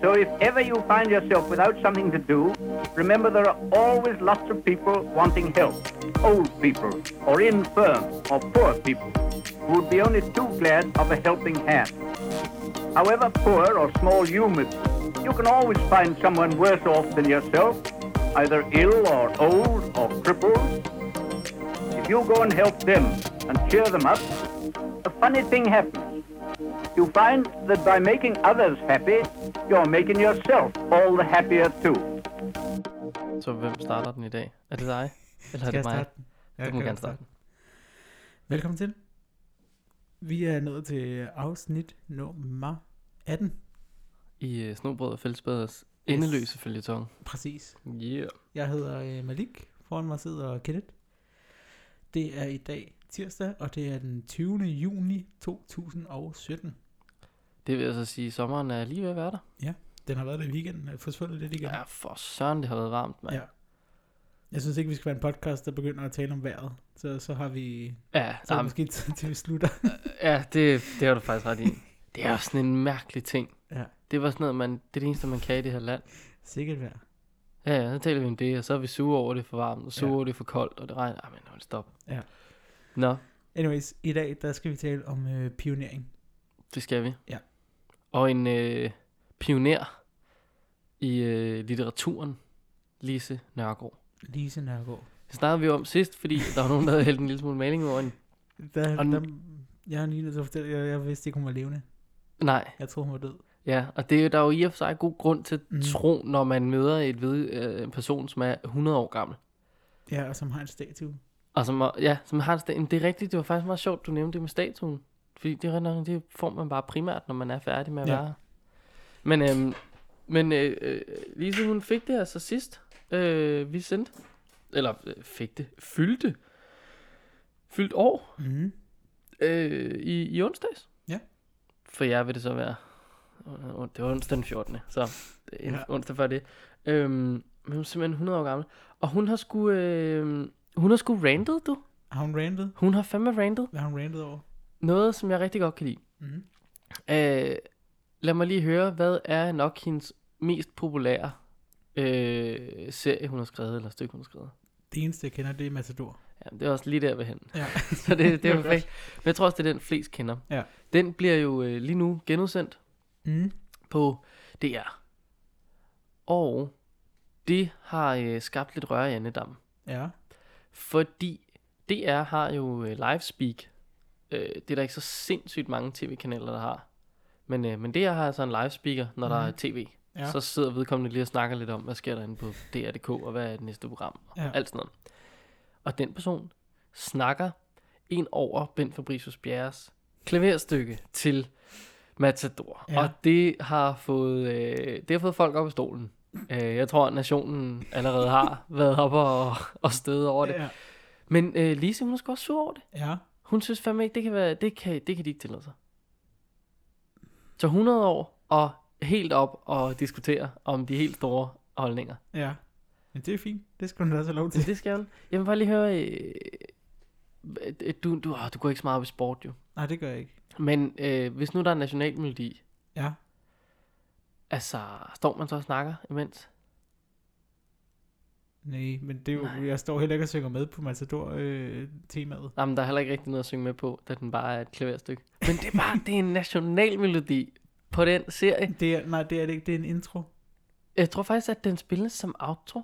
So if ever you find yourself without something to do, remember there are always lots of people wanting help. Old people, or infirm, or poor people, who would be only too glad of a helping hand. However poor or small you may be, you can always find someone worse off than yourself, either ill or old or crippled. If you go and help them and cheer them up, a funny thing happens. You find that by making others happy, you're making yourself all the happier too. Så hvem starter den i dag? Er det dig? Eller er det mig? Jeg Du må gerne starte. Velkommen til. Vi er nået til afsnit nummer 18. I uh, Snobrød og Fællesbaders endeløse følgetong. Præcis. Yeah. Jeg hedder øh, Malik. Foran mig sidder Kenneth. Det er i dag tirsdag, og det er den 20. juni 2017. Det vil altså sige, at sommeren er lige ved at være der. Den har været der i weekenden, er forsvundet lidt igen. Ja, for søren, det har været varmt, mand. Ja. Jeg synes ikke, vi skal være en podcast, der begynder at tale om vejret. Så, så har vi Ja, så jamen, måske til, vi slutter. ja det, det har du faktisk ret i. Det er jo sådan en mærkelig ting. Ja. Det var sådan noget, man, det er det eneste, man kan i det her land. Sikkert vejr. Ja, ja, så taler vi om det, og så er vi sure over det er for varmt, og sure Ja. over det er for koldt, og det regner. Ej, men hold stop. Ja. Nå, Anyways, i dag der skal vi tale om øh, pionering. det skal vi. Ja. Og en øh, pioner i øh, litteraturen, Lise Nørgaard. Lise Nørgaard. Det snakkede vi om sidst, fordi der var nogen, der havde hældt en lille smule maling over en. Der, Og der, jeg er lige nødt til at fortælle, jeg, jeg vidste ikke, hun var levende. Nej, Jeg troede, hun var død. ja, og det er jo, der er jo i og for sig god grund til at Mm. tro, når man møder et ved, øh, en person, som er 100 år gammel. Ja, og som har en statue. Og som, ja, som har en sta- Jamen, det er rigtigt, det var faktisk meget sjovt, du nævnte det med statuen. Fordi det er, nok, det får man bare primært, når man er færdig med at Ja. være. Men, øhm, men øh, øh, Lise, hun fik det altså sidst, øh, vi sendte. Eller øh, fik det, fyldte. Fyldt år Mm. øh, i, i onsdags. Ja. For jer vil det så være, øh, det var onsdag den 14. Så det er en Ja. onsdag før det. Øhm, men hun er simpelthen 100 år gammel. Og hun har sgu, øh, hun har sgu randet, du. Har hun randet? Hun har fandme randet. Hvad har hun randet over? Noget, som jeg rigtig godt kan lide. Mm. Øh, lad mig lige høre, hvad er nok hendes mest populære øh, serie, hun har skrevet, eller stykke, hun har skrevet. Det eneste, jeg kender, det er Matador. Ja, det er også lige der ved hen. Ja. Så det, er Det er perfekt. Men jeg tror også, det er den, flest kender. Ja. Den bliver jo øh, lige nu genudsendt Mm. på DR. Og det har øh, skabt lidt røre i Annedam. Ja. Fordi DR har jo øh, livespeak. Øh, det er der ikke så sindssygt mange tv-kanaler, der har. Men, øh, men DR har altså en livespeaker, når mm. der er Mhm. tv. Ja. Så sidder vedkommende lige og snakker lidt om, hvad sker der inde på DR.dk, og hvad er det næste program, og Ja. alt sådan noget. Og den person snakker ind over Bent Fabricius Bjerres klaverstykke til Matador. Ja. Og det har fået, øh, det har fået folk op i stolen. Øh, jeg tror, at nationen allerede har været oppe og, og støde over det. Ja. Men øh, Lise, hun er sgu også sur over det. Ja. Hun synes fandme ikke, det kan, være, det kan, det kan de ikke tillade sig. Så 100 år og helt op og diskutere om de helt store holdninger. Ja. Men det er fint. Det skal hun da have lov til. det skal hun. Jeg vil bare lige høre, øh, øh, du, du, du går ikke så meget op i sport jo. Nej, det gør jeg ikke. Men øh, hvis nu der er nationalmelodi, Ja. Altså står man så og snakker imens? Nej, men det er jo, Nej. jeg står heller ikke og synger med på Matador-temaet. Jamen, der er heller ikke rigtig noget at synge med på, da den bare er et klaverstykke. Men det er bare, det er en nationalmelodi på den serie. det er, nej, det er det ikke. Det er en intro. Jeg tror faktisk, at den spilles som outro.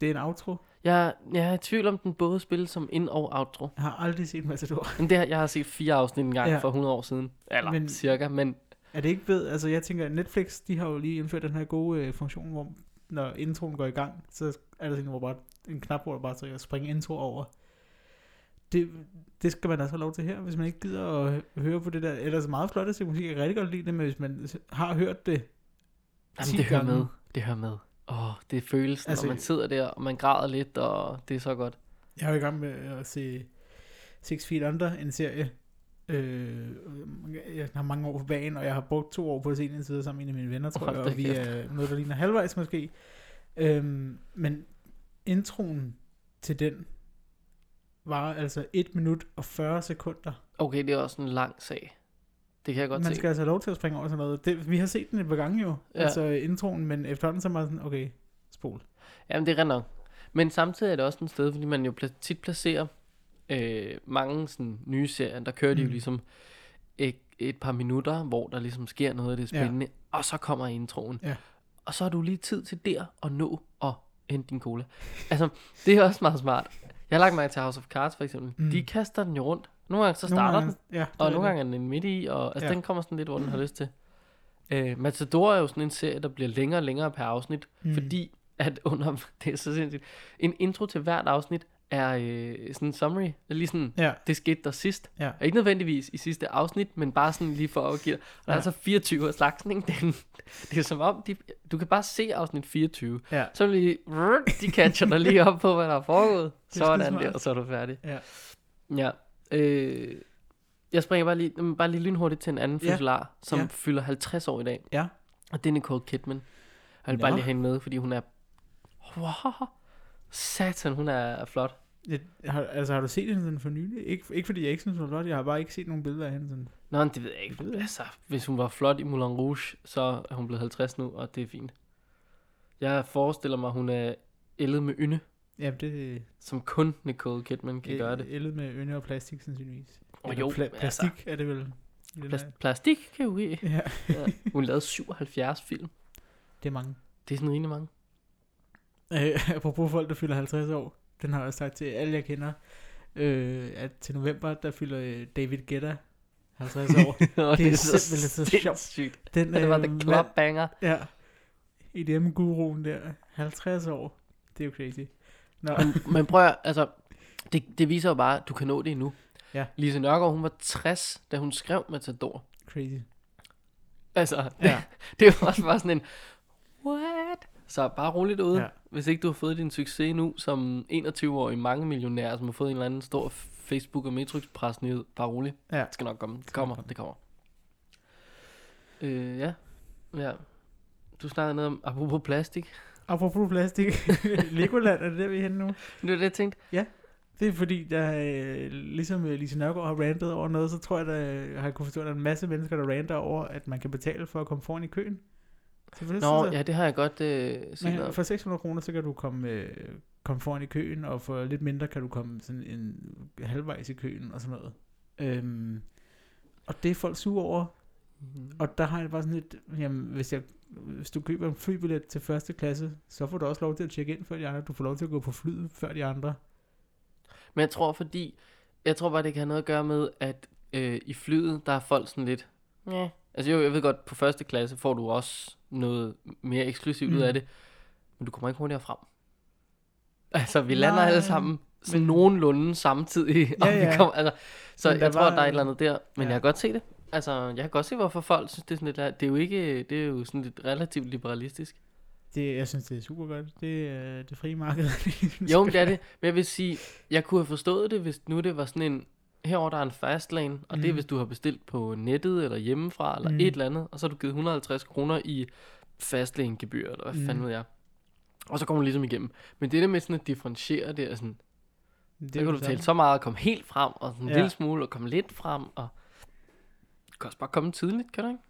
Det er en outro. Jeg, jeg er i tvivl om, den både spilles som ind- og outro. Jeg har aldrig set Matador. Men det, har- jeg har set fire afsnit en gang Ja. for 100 år siden. Eller men, cirka, men Er det ikke ved, altså jeg tænker, at Netflix, de har jo lige indført den her gode øh, funktion, hvor når introen går i gang, så er der sådan, hvor bare en knap, hvor der bare trykker springe intro over. Det, det skal man altså have lov til her, hvis man ikke gider at hø- høre på det der. Ellers meget flot at se musik. Jeg kan rigtig godt lide det, men hvis man har hørt det Jamen, 10 det hører gange. med. Det hører med. Åh, det er følelsen, Altså- når man sidder der, og man græder lidt, og det er så godt. Jeg er jo i gang med at se Six Feet Under, en serie. Øh, jeg har mange år på banen, og jeg har brugt to år på at se den videre sammen med en af mine venner, tror Hold jeg, og vi er noget, der ligner halvvejs måske. Øhm, men introen til den var altså 1 minut og 40 sekunder. Okay, det er også en lang sag. Det kan jeg godt man se. skal altså have lov til at springe over sådan noget. Det, vi har set den et par gange jo, Ja. altså introen, men efterhånden så er man sådan, okay, spol. Jamen, det er rent nok. Men samtidig er det også et sted, fordi man jo tit placerer øh, mange sådan, nye serier, der kører de jo Mm. ligesom et, et par minutter, hvor der ligesom sker noget af det Ja. spændende, og så kommer introen. Ja. Og så har du lige tid til der at nå at hente din cola. Altså, det er også meget smart. Jeg har lagt mig til House of Cards for eksempel. Mm. Mm. De kaster den jo rundt. Nogle gange så Nogle starter gange- den, Ja, og nogle gange er den midt i, og altså, Ja. den kommer sådan lidt, hvor den har lyst til. Øh, Matador er jo sådan en serie, der bliver længere og længere per afsnit, mm. Mm. fordi at under, det er så sindssygt, en intro til hvert afsnit er øh, sådan en summary, er lige sådan, Ja, det skete der sidst. ja. Og ikke nødvendigvis i sidste afsnit, men bare sådan lige for at give dig. Og der er Ja. altså 24 af slagsen, ikke? Det er, en- det er som om, de, du kan bare se afsnit 24. Ja. Så er lige, de catcher dig lige op på, hvad der er foregået. Er Sådan der, og så er du færdig. Ja. Ja. Øh, jeg springer bare lige, bare lige lynhurtigt til en anden Ja. fødselar, som Ja. fylder 50 år i dag. Ja. Og det er Nicole Kidman. Jeg vil bare Nå. lige have hende med, fordi hun er... Wow, satan, hun er flot. Jeg, har, altså har du set hende sådan for nylig? Ikke, ikke fordi jeg ikke synes, hun er flot, jeg har bare ikke set nogen billeder af hende sådan. Nå, det ved jeg ikke. Altså, hvis hun var flot i Moulin Rouge, så er hun blevet 50 nu, og det er fint. Jeg forestiller mig, hun er ældet med ynde, Ja, det som kun Nicole Kidman kan gøre det. Ældet med ynde og plastik, sandsynligvis. Og Eller jo, pla- altså- plastik er det vel. Plas- plastik kan jo ikke. Ja, Ja. Hun lavede 77 film. det er mange. Det er sådan rimelig mange. Øh, apropos folk, der fylder 50 år. Den har jeg sagt til alle, jeg kender. Øh, at til november, der fylder øh, David Guetta 50 år. Og Det er simpelthen så sjovt. Den, Det var the øh, club mand- banger. Ja. EDM-guruen der. 50 år. Det er jo crazy. Nå, Men, men prøv at, altså, det, det viser jo bare, at du kan nå det endnu. Ja. Lise Nørgaard, hun var 60, da hun skrev Matador. crazy. Altså, det, Ja. det var også bare sådan en, what? Så bare roligt ude. Ja. Ja. Hvis ikke du har fået din succes nu, som 21-årig mange millionær, som har fået en eller anden stor Facebook- og Matrix nyhed, bare roligt. Ja. Det skal nok komme. Det kommer, det kommer. Øh, ja. Ja. Du snakkede noget om, apropos plastik. Apropos plastik. Legoland, er det der, vi er henne nu? Det var det, jeg tænkte. Det er fordi, der øh, ligesom øh, Lise Nørgaard har rantet over noget, så tror jeg, der har jeg kunne forstå, at der er en masse mennesker, der ranter over, at man kan betale for at komme foran i køen. Nå, ja, det har jeg godt øh, set om. for 600 kroner, så kan du komme, øh, komme foran i køen, og for lidt mindre kan du komme sådan en halvvejs i køen og sådan noget. Øhm, og det er folk sure over, Mhm. og der har jeg bare sådan lidt, jamen, hvis, jeg, hvis du køber en flybillet til første klasse, så får du også lov til at tjekke ind før de andre. Du får lov til at gå på flyet før de andre. Men jeg tror, fordi... Jeg tror bare, det kan have noget at gøre med, at øh, i flyet, der er folk sådan lidt... Ja. Altså jo, jeg ved godt, på første klasse får du også noget mere eksklusivt mm. ud af Mm. det. Men du kommer ikke hurtigere frem. Altså, vi lander Nej, alle sammen sådan men- nogenlunde samtidig. og Ja, vi ja. kommer, altså, så jeg tror, var- der er et eller andet der. Men Ja. jeg kan godt se det. Altså, jeg kan godt se, hvorfor folk synes, det er sådan lidt... Det er jo ikke... Det er jo sådan lidt relativt liberalistisk. Det, jeg synes, det er super godt. Det er det frie marked. Jo, men det er det. Men jeg vil sige, jeg kunne have forstået det, hvis nu det var sådan en, herover der er en fastlane, og mm. det er Mhm. hvis du har bestilt på nettet eller hjemmefra, eller mm. Mhm. et eller andet, og så har du givet 150 kroner i fastlane gebyr, eller hvad mm. Mhm. fanden ved jeg. Og så kommer du ligesom igennem. Men det der med sådan at differentiere det, er sådan, det så kan du tale så meget og komme helt frem, og sådan en Ja. lille smule, og komme lidt frem, og du kan også bare komme tidligt, kan du ikke?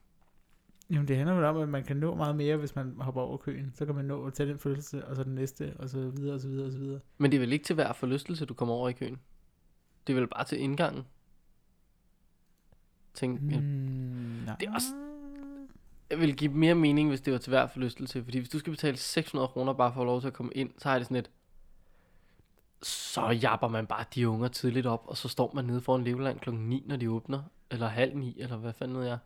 Jamen, det handler jo om, at man kan nå meget mere, hvis man hopper over køen. Så kan man nå at tage den følelse, og så den næste, og så videre, og så videre, og så videre. Men det er vel ikke til hver forlystelse, du kommer over i køen? Det er vel bare til indgangen? Tænk, mm. Nej. Det er også- Jeg vil give mere mening, hvis det var til hver forlystelse. Fordi hvis du skal betale 600 kroner bare for at få lov til at komme ind, så har det sådan et... Så japper man bare de unger tidligt op, og så står man nede foran Legoland klokken 9, når de åbner. Eller halv 9, eller hvad fanden ved jeg.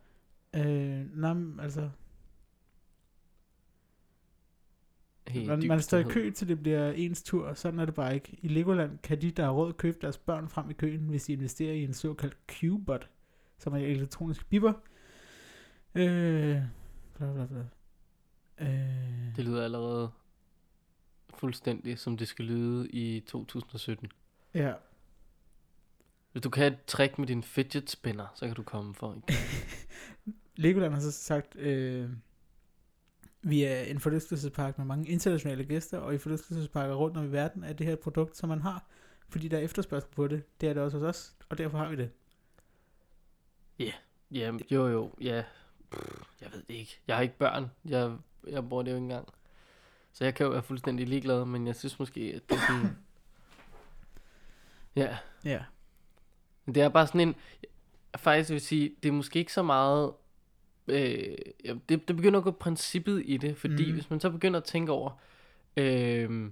Øh, nej, altså, Helt man, dyb man står i kø, til det bliver ens tur. Sådan er det bare ikke. I Legoland kan de, der har råd, købe deres børn frem i køen, hvis de investerer i en såkaldt Q-bot, som er en elektronisk bipper. Øh, bla bla bla. Øh, Det lyder allerede fuldstændig, som det skal lyde i 2017. ja, Hvis du kan et trick med din fidget spinner, så kan du komme for en Legoland har så sagt, øh, vi er en forlystelsespark med mange internationale gæster, og i forlystelsesparker rundt om i verden er det her et produkt, som man har, fordi der er efterspørgsel på det. Det er det også hos os, og derfor har vi det. Ja, jo jo, ja. Jeg ved det ikke. Jeg har ikke børn. Jeg, jeg bruger det jo ikke engang. Så jeg kan jo være fuldstændig ligeglad, men jeg synes måske, at det er sådan... Ja, Ja. men det er bare sådan en... Faktisk vil sige, det er måske ikke så meget... Øh, ja, det, det begynder at gå princippet i det, fordi mm. hvis man så begynder at tænke over... Øh,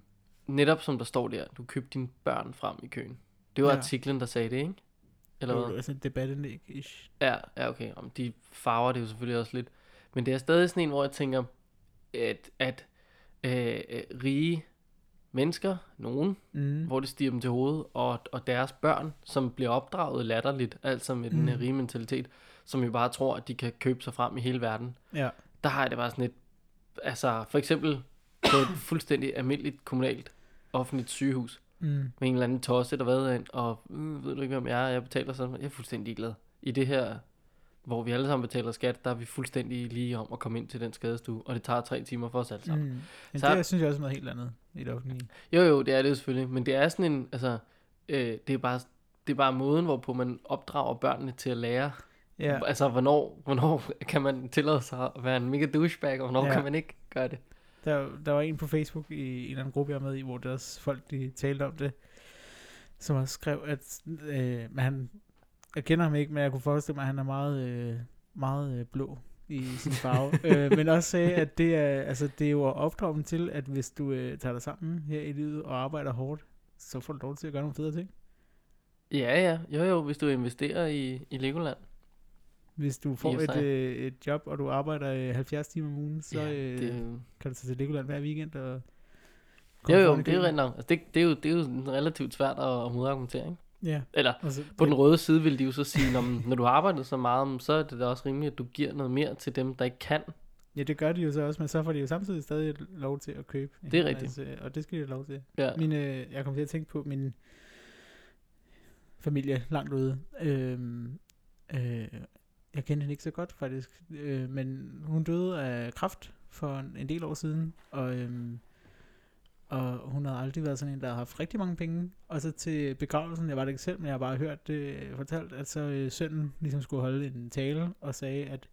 netop som der står der, du købte dine børn frem i køen. Det var Ja. artiklen, der sagde det, ikke? Eller hvad? Det er sådan et debatindlæg ish. Ja, ja, okay. Om de farver det jo selvfølgelig også lidt. Men det er stadig sådan en, hvor jeg tænker, at, at øh, øh, rige mennesker, nogen, Mm. hvor det stiger dem til hovedet, og, og deres børn, som bliver opdraget latterligt, altså med mm. den her rige mentalitet, som jo bare tror, at de kan købe sig frem i hele verden. Ja. Der har jeg det bare sådan et, altså for eksempel på et fuldstændig almindeligt kommunalt offentligt sygehus, Mm. med en eller anden tosse, der været ind, og øh, ved du ikke, hvem jeg er, jeg betaler sådan, jeg er fuldstændig glad. I det her, hvor vi alle sammen betaler skat, der er vi fuldstændig lige om at komme ind til den skadestue, og det tager tre timer for os alle sammen. Mm. Men Så- det synes jeg også er noget helt andet i det offentlige. Jo, jo, det er det selvfølgelig, men det er sådan en, altså, øh, det er bare, det er bare måden, hvorpå man opdrager børnene til at lære, Ja. altså, hvornår, hvornår kan man tillade sig at være en mega douchebag, og hvornår Ja. kan man ikke gøre det. Der, der var en på Facebook i en eller anden gruppe, jeg er med i, hvor der også folk, de talte om det, som også skrev, at øh, han, jeg kender ham ikke, men jeg kunne forestille mig, at han er meget, øh, meget øh, blå i sin farve. øh, men også sagde, at det er, altså, det er jo at opdrage dem til, at hvis du øh, tager dig sammen her i livet og arbejder hårdt, så får du lov til at gøre nogle fede ting. Ja, ja, jo, jo, hvis du investerer i, i Legoland. Hvis du får et, øh, et job, og du arbejder øh, 70 timer om ugen, så ja, øh, det, kan du tage til Legoland hver weekend og jo, jo, det er jo rent nok. Altså, det, det, er jo, det er jo relativt svært at, at modargumentere, ikke? Ja, Eller altså, på den røde side vil de jo så sige, når, når du har arbejdet så meget, så er det da også rimeligt, at du giver noget mere til dem, der ikke kan. Ja, det gør de jo så også, men så får de jo samtidig stadig lov til at købe. Det er rigtigt. masse, og det skal de have lov til. Ja. Min, øh, jeg kom til at tænke på min familie langt ude. Øhm, øh, jeg kender hende ikke så godt faktisk, øh, men hun døde af kræft for en, en del år siden, og, øhm, og hun havde aldrig været sådan en, der har haft rigtig mange penge. Og så til begravelsen, jeg var det ikke selv, men jeg har bare hørt det fortalt, at så øh, sønnen ligesom skulle holde en tale og sagde, at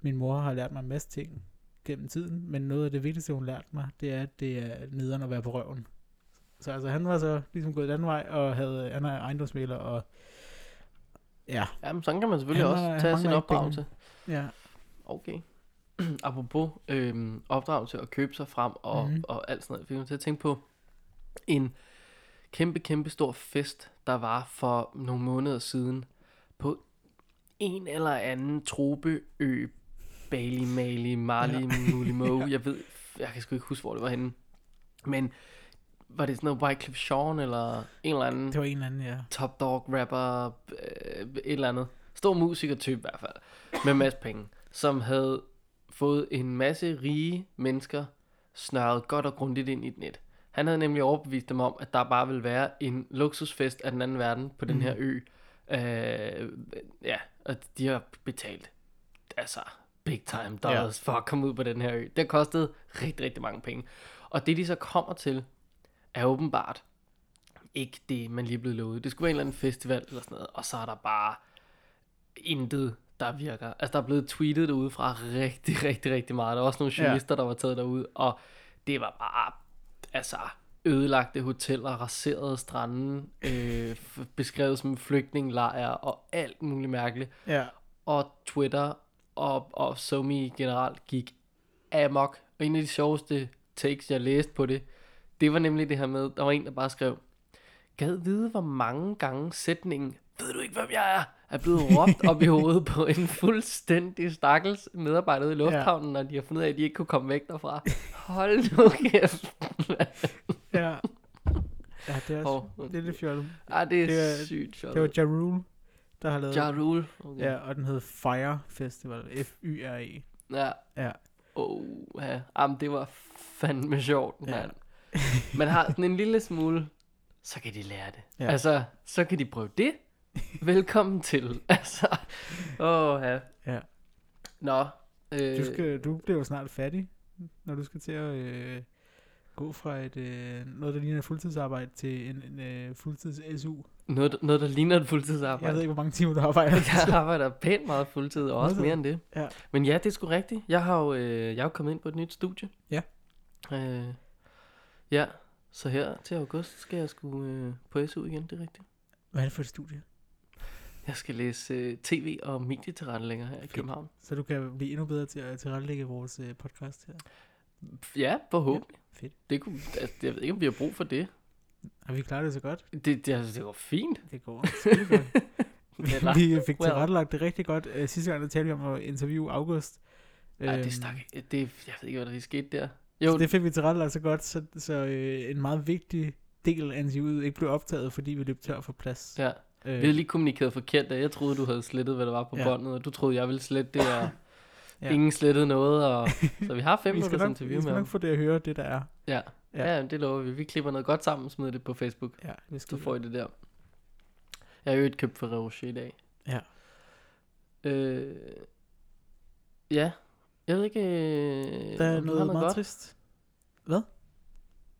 min mor har lært mig en masse ting gennem tiden, men noget af det vigtigste, hun lærte mig, det er, at det er nederen at være på røven. Så altså, han var så ligesom gået den vej, og havde, han er ejendomsmæler, og ja, Jamen, sådan kan man selvfølgelig Han også han tage sin opdragelse. ja, Okay. Apropos øhm, opdragelse og købe sig frem og, mm. og alt sådan noget. Fik mig til at tænke på en kæmpe, kæmpe stor fest, der var for nogle måneder siden på en eller anden tropeø, Bali, Mali, Mali, ja. Mulimo. Jeg ved, jeg kan sgu ikke huske, hvor det var henne. Men var det sådan noget Wycliffe Sean, eller en eller anden det var en eller anden, ja. top dog rapper, øh, et eller andet. Stor musikertype i hvert fald, med masse penge, som havde fået en masse rige mennesker snørret godt og grundigt ind i et net. Han havde nemlig overbevist dem om, at der bare ville være en luksusfest af den anden verden på den Mhm. her ø. Øh, ja, og de har betalt, altså, big time dollars for at komme ud på den her ø. Det kostede rigtig, rigtig mange penge. Og det de så kommer til, er åbenbart ikke det, man lige blevet lovet. Det skulle være en eller anden festival eller sådan noget, og så er der bare intet, der virker. Altså, der er blevet tweetet derude fra rigtig, rigtig, rigtig meget. Der var også nogle Ja. journalister, der var taget derud, og det var bare, altså, ødelagte hoteller, raserede strande, øh, beskrevet som flygtningelejre og alt muligt mærkeligt. Ja, Og Twitter og, og SoMe generelt gik amok. Og en af de sjoveste takes, jeg læste på det, det var nemlig det her med, der var en, der bare skrev, Gad vide, hvor mange gange sætningen, ved du ikke, hvem jeg er, er blevet råbt op i hovedet på en fuldstændig stakkels medarbejder i lufthavnen, ja. når de har fundet af, at de ikke kunne komme væk derfra. Hold nu kæft. ja. Ja, det er, oh, det er lidt fjollet. Ej, det er, Det er- sygt sjovt. Det var Ja Rule, der har lavet Ja Rule. Okay. Ja, og den hed Fire Festival. F-Y-R-E. Ja. Ja. Oh, ja. Jamen, det var fandme sjovt, Ja. mand. Man har sådan en lille smule, så kan de lære det. Ja. Altså, så kan de prøve det. Velkommen til. Altså, åh, ja. Ja. Nå. Øh, Du, skal, du bliver jo snart fattig, når du skal til at øh, gå fra et, øh, noget, der ligner et fuldtidsarbejde til en, en øh, fuldtids-SU. Noget, der- noget der ligner et Jeg fuldtidsarbejde. ved ikke, hvor mange timer du arbejder. Jeg arbejder pænt meget fuldtid, og også mere end det. Ja. Men ja, det er sgu rigtigt. Jeg har jo, øh, jeg er kommet ind på et nyt studie. Ja. Øh, ja, så her til august skal jeg sgu øh, på SU igen, det er rigtigt. Hvad er det for et studie? Jeg skal læse øh, tv og medietilrettelægger her i Fedt. København. Så du kan blive endnu bedre til at tilrettelægge vores øh, podcast her. Ja, forhåbentlig. Fedt. Det kunne, altså, jeg ved ikke, om vi har brug for det. Og vi klarer det så godt. Det, det, altså, det var fint. Det går godt. vi, vi fik tilrettelagt det rigtig godt. Øh, sidste gang, der talte vi om at interviewe August. Ja, Øhm, det stak. Det, jeg ved ikke, hvad der lige skete der. Jo, Så det fik vi tilrettelagt så godt, så, så øh, en meget vigtig del af interviewet ikke blev optaget, fordi vi løb tør for plads. ja. Øh, Vi havde lige kommunikeret forkert, da jeg troede, du havde slettet, hvad der var på Ja. båndet, og du troede, jeg ville slette det, og Ja. ingen slettede noget, og så vi har fem vi skal, minutters nok, interview vi med skal ham. nok få det at høre, det der er. Ja. Ja. Ja. det lover vi. Vi klipper noget godt sammen og smider det på Facebook. Ja, det Så skal får I det der. Jeg har jo et købt for Rocher i dag. Ja. Øh, ja, jeg ved ikke... Øh, Der er noget, meget godt. trist.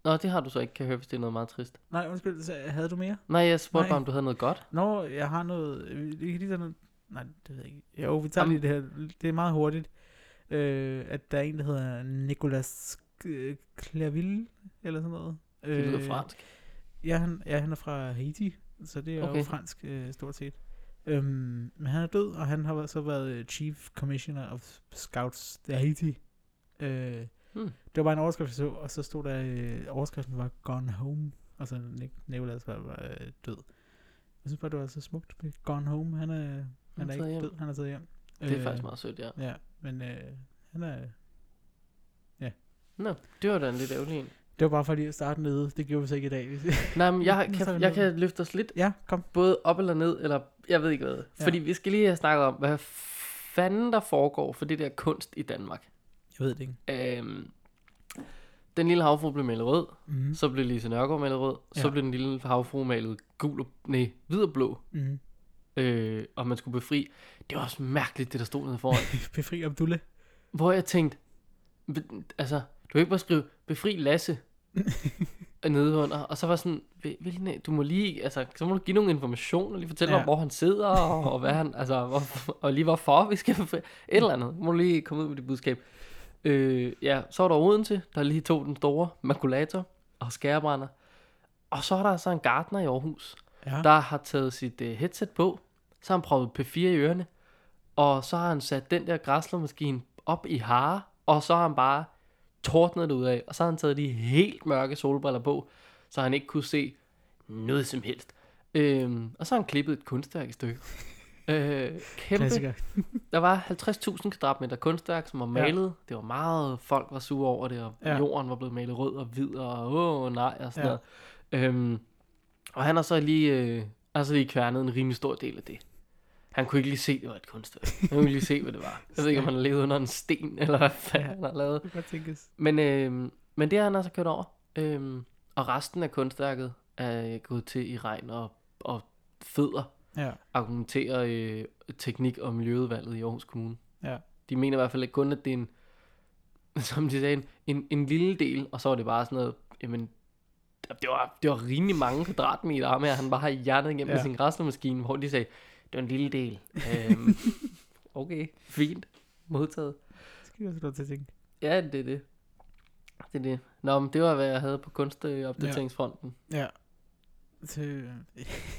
Nå, det har du så ikke, kan jeg høre, hvis det er noget meget trist. Nej, undskyld, så havde du mere? Nej, jeg spurgte Nej. bare, om du havde noget godt. Nå, jeg har noget... Vi vi kan lige tage noget... Nej, det ved jeg ikke. Jo, vi tager lige det her. Det er meget hurtigt. Øh, at der er en, der hedder Nicolas øh, Clerville, eller sådan noget. Det lyder fransk. Ja han, ja, han er fra Haiti, så det er okay. jo fransk øh, stort set. Øhm, men han er død, og han har så været øh, Chief Commissioner of Scouts af Haiti. Øh, Hmm. Det var bare en overskrift, jeg så, og så stod der, øh, overskriften var Gone Home, og så Nic- Nicolas var, var øh, død. Jeg synes bare, det var så smukt Gone Home. Han er, han Han er ikke hjem. død, han er taget hjem. Det er faktisk meget sødt, ja. Ja, men øh, han er... Nå, det var da en lidt ærgerlig en. Det var bare for lige at starte nede. Det gjorde vi så ikke i dag. Nej, men jeg, kan, jeg kan løfte os lidt ja, kom. både op eller ned, eller jeg ved ikke hvad. Ja. Fordi vi skal lige have snakket om, hvad fanden der foregår for det der kunst i Danmark. Jeg ved det ikke. Øhm, den lille havfru blev malet rød, Mm. så blev Lise Nørgaard malet rød, ja. så blev den lille havfru malet gul og, nej, hvid og blå, Mm. øh, og man skulle befri. Det var også mærkeligt, det der stod nede foran. Befri Abdullah. hvor jeg tænkte, altså, du kan ikke bare skrive, befri Lasse nede under, og så var sådan, "Vil- vil, du må lige, altså, så må du give nogle informationer, lige fortælle Ja. om, hvor han sidder, og, og hvad han, altså, hvor, og lige hvorfor vi skal, befri- et eller andet, må du lige komme ud med det budskab. Øh, ja, så var der Odense, der lige tog den store makulator og skærebrænder, og så er der så en gartner i Aarhus, Ja. der har taget sit uh, headset på, så har han prøvet P4 i ørerne, og så har han sat den der græslermaskine op i hare, og så har han bare tordnet det ud af, og så har han taget de helt mørke solbriller på, så han ikke kunne se noget som helst. Øhm, og så har han klippet et kunstværk i stykker. øh, kæmpe. Der var 50.000 kvadratmeter kunstværk, som var malet. Ja. Det var meget, folk var sure over det, og Ja. jorden var blevet malet rød og hvid, og åh nej, og sådan ja. noget. Øhm, og han har så lige, øh, altså lige kværnet en rimelig stor del af det. Han kunne ikke lige se, at det var et kunstværk. Han kunne ikke lige se, hvad det var. Jeg ved ikke, om han har levet under en sten, eller hvad fanden han har lavet. Det kan tænkes. Men, øh, men det har han altså kørt over. Øh, og resten af kunstværket er gået til i regn og, og fødder Ja. argumenterer øh, teknik- og miljøudvalget i Aarhus Kommune. Ja. De mener i hvert fald ikke kun, at det er en, som de sagde, en, en, en lille del, og så var det bare sådan noget, jamen, det var, det var rimelig mange kvadratmeter med, at han bare har hjernet igennem Ja. sin græslermaskine, hvor de sagde, det var en lille del. øhm, okay, fint, modtaget. Det skal jeg også lov til at tænke. Ja, det er det. Det er det. Nå, men det var, hvad jeg havde på kunstopdateringsfronten. Ja. Til,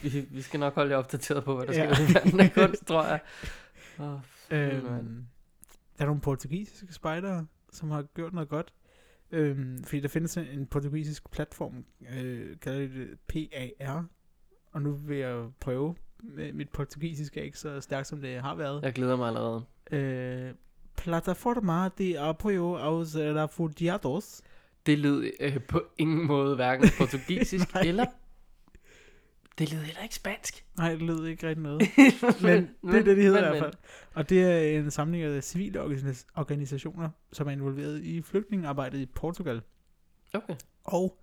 Vi, vi skal nok holde jer opdateret på, hvad der Ja. ja. sker i verden af kunst, tror jeg. Oh, øhm, der er nogle portugisiske spejdere, som har gjort noget godt. Øhm, fordi der findes en, portugisisk platform, øh, kalder de det PAR. Og nu vil jeg prøve. Mit portugisisk er ikke så stærkt, som det har været. Jeg glæder mig allerede. Øh, Plataforma de apoio aos refugiados. Det lød øh, på ingen måde hverken portugisisk eller... Det lød heller ikke spansk. Nej, det lød ikke rigtig noget. Men det er det, de hedder i hvert fald. Og det er en samling af civile organis- organisationer, som er involveret i flygtningearbejdet i Portugal. Okay. Og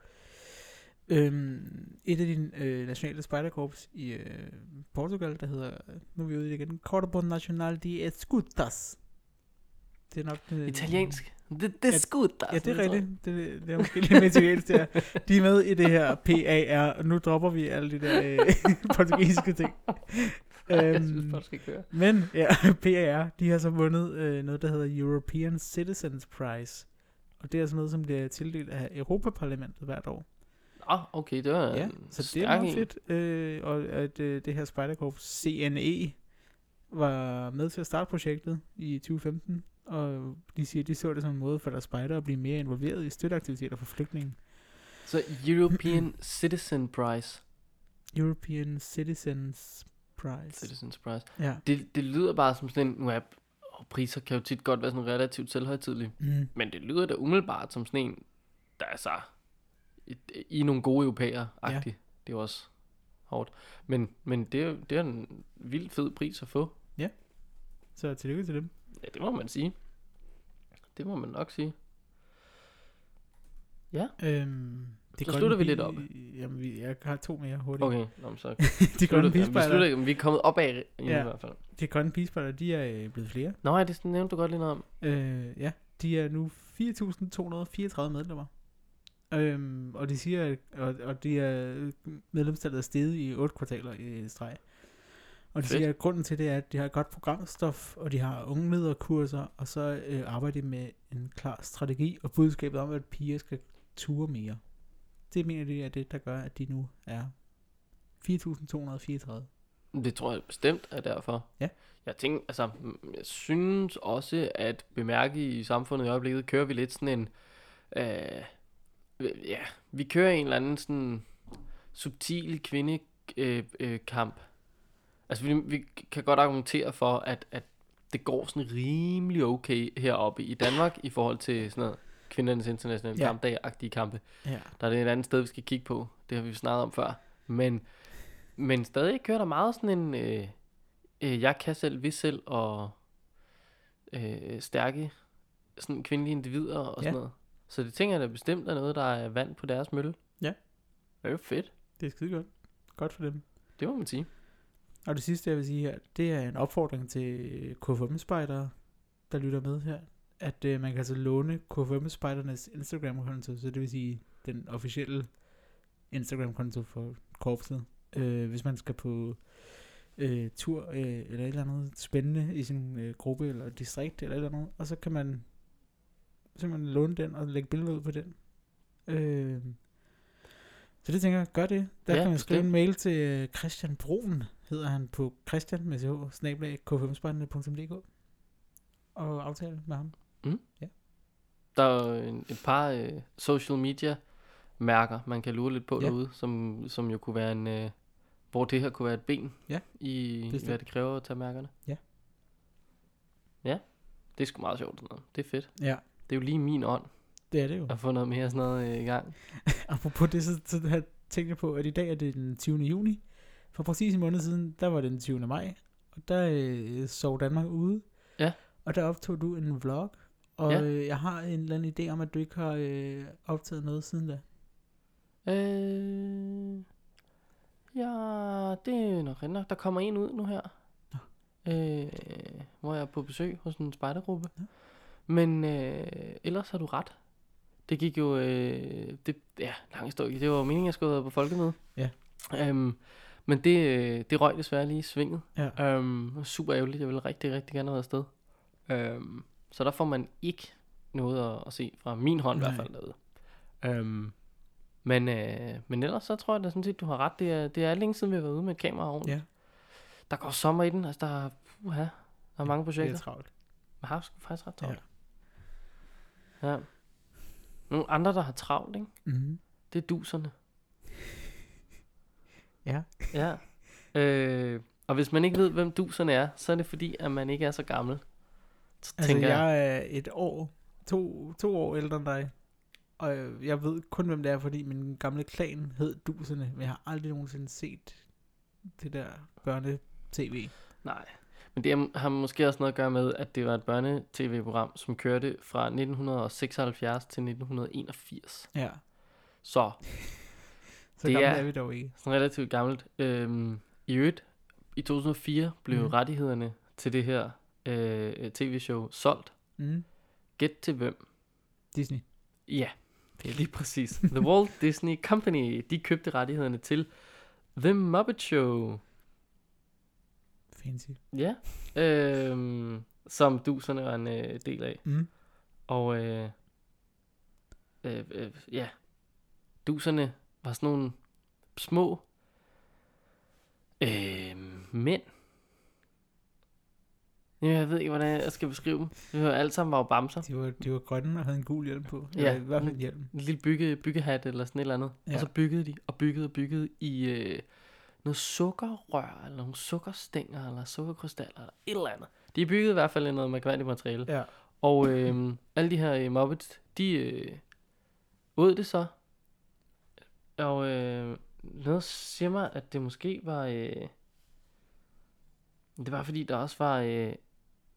øhm, et af de øh, nationale spejderkorps i øh, Portugal, der hedder, nu er vi ude i det igen, Corpo Nacional de Escutas. Det er nok... Det, Italiensk. Det, det er skudt, Ja, det er rigtigt. Det, det er måske lidt mere italiensk, der. De er med i det her PAR, og nu dropper vi alle de der øh, portugisiske ting. Jeg synes Øhm, bare, du skal køre. men ja, PAR, de har så vundet øh, noget, der hedder European Citizens Prize. Og det er altså noget, som bliver tildelt af Europaparlamentet hvert år. Nå, okay, det var Ja, så det er meget fedt. Øh, og at øh, det her spejderkorps CNE var med til at starte projektet i 2015. Og de siger, at de så det som en måde for deres spejder at blive mere involveret i støtteaktiviteter for flygtninge. Så European Citizen Prize. European Citizens Prize. Citizens Prize. Ja. Det, det lyder bare som sådan en, nu er og priser kan jo tit godt være sådan relativt selvhøjtidlige, Mm. men det lyder da umiddelbart som sådan en, der er så i, i nogle gode europæer agtigt Det er jo også hårdt. Men, men det, er, det er en vildt fed pris at få. Så tillykke til dem. Ja, det må man sige. Det må man nok sige. Øhm, det Så slutter vi lidt op. Jamen, vi, jeg har to mere hurtigt. Okay, Nå, men så de grønne ja, vi, pigespejder, slutter, vi er kommet op af i Ja. ja. hvert fald. de grønne pigespejder, de er øh, blevet flere. Nå, ja, det nævnte du godt lige noget om. Øh, ja, de er nu 4.234 medlemmer. Øhm, og de siger, at og, og de er medlemstallet er steget i 8 kvartaler i streg. Og de Fedt. siger, at grunden til det er, at de har et godt programstof, og de har unge lederkurser, og så øh, arbejder de med en klar strategi og budskabet om, at piger skal ture mere. Det mener de er det, der gør, at de nu er 4.234. Det tror jeg bestemt er derfor. Ja. Jeg tænker, altså, mm, jeg synes også, at bemærke i samfundet i øjeblikket, kører vi lidt sådan en, øh, ja, vi kører en eller anden sådan subtil kvindekamp. Øh, øh, kamp. altså, vi, vi kan godt argumentere for, at, at det går sådan rimelig okay heroppe i Danmark i forhold til sådan noget kvindernes internationale Ja. kampdag-agtige kampe. Ja. Der er det et andet sted, vi skal kigge på. Det har vi snakket om før. Men, men stadig kører der meget sådan en, øh, øh, jeg kan selv, vi selv, og øh, stærke sådan kvindelige individer og sådan Ja. noget. Så det tænker jeg da bestemt er noget, der er vand på deres mølle. Ja. Det er jo fedt. Det er skide godt. Godt for dem. Det må man sige. Og det sidste, jeg vil sige her, det er en opfordring til KFM-spejdere, der lytter med her, at øh, man kan altså låne KFM-spejdernes Instagram-konto, så det vil sige den officielle Instagram-konto for korpset. Øh, hvis man skal på øh, tur øh, eller et eller andet spændende i sin øh, gruppe eller distrikt eller et eller andet, og så kan man simpelthen låne den og lægge billeder ud på den. Øh, så det tænker jeg, gør det. Der Ja, kan man skrive en mail til øh, Christian Broen, hedder han på christian med ch, snablag, k5spejlene.dk og aftale med ham. Der er en, et par øh, social media mærker, man kan lure lidt på Ja. ja. derude, som, som jo kunne være en, øh, hvor det her kunne være et ben Ja, i, bestemt. hvad det kræver at tage mærkerne. Ja. Ja, det er sgu meget sjovt sådan noget. Det er fedt. Ja, Det er jo lige min ånd det er det jo. at få noget mere sådan noget øh, i gang. Apropos det, så, så jeg tænkt jeg på, at i dag er det den 20. juni. For præcis en måned siden, der var det den 20. maj. Og der øh, sov Danmark ude. Ja. Og der optog du en vlog. Og Ja. øh, jeg har en eller anden idé om, at du ikke har øh, optaget noget siden da. Øh, ja, det er nok nok. Der kommer en ud nu her. Øh, hvor jeg er på besøg hos en spejdergruppe. Ja. Men øh, ellers har du ret. Det gik jo, øh, det, ja, lang historie. Det var meningen, jeg skulle have på folkemøde. Ja. Øhm, men det, øh, det røg desværre lige i svinget. Ja. Øhm, super ærgerligt. Jeg ville rigtig, rigtig gerne have været afsted. Øhm, så der får man ikke noget at, at se fra min hånd i hvert Nej. fald derude. Øhm, men, øh, men ellers så tror jeg da sådan set, du har ret. Det er, det er længe siden, vi har været ude med et kamera. Ja. Der går sommer i den. Altså, der er, uha, der er mange Det er projekter. travlt. Man har sgu faktisk ret travlt. Ja. Ja. Nogle andre, der har travlt, ikke? Mm-hmm. Det er duserne. Ja. Ja. Øh, og hvis man ikke ved, hvem duserne er, så er det fordi, at man ikke er så gammel. Så Altså, tænker jeg, jeg er et år, to, to år ældre end dig. Og jeg ved kun, hvem det er, fordi min gamle klan hed Duserne. Men jeg har aldrig nogensinde set det der børne-tv. nej. Men det har måske også noget at gøre med, at det var et børne-tv-program, som kørte fra 1976 til 1981. Ja. Så Så Det er- er vi dog ikke. sådan relativt gammelt. Øhm, I øvrigt, i 2004 blev mm. rettighederne til det her øh, tv-show solgt Mm. Gæt til hvem? Disney. Ja, det er lige præcis. The Walt Disney Company, de købte rettighederne til The Muppet Show. Fancy. Ja, øhm, som duserne var en øh, del af. Mm. Og øh, øh, øh, ja, duserne var sådan nogle små øh, mænd. Ja, jeg ved ikke, hvordan jeg skal beskrive dem. Vi var alle sammen var jo bamser. De var, de var grønne og havde en gul hjelm på. Ja. Eller i hvert fald en hjelm. En lille bygge, byggehat eller sådan et eller andet. Ja. Ja. Og så byggede de og byggede og byggede i øh, noget sukkerrør, eller nogle sukkerstænger, eller sukkerkrystaller, eller et eller andet. De byggede i hvert fald i noget mærkværdigt materiale. Ja. Og øh, alle de her øh, Muppets, de øh, åd det så. Og øh, noget siger mig, at det måske var... Øh, det var fordi, der også var... Øh,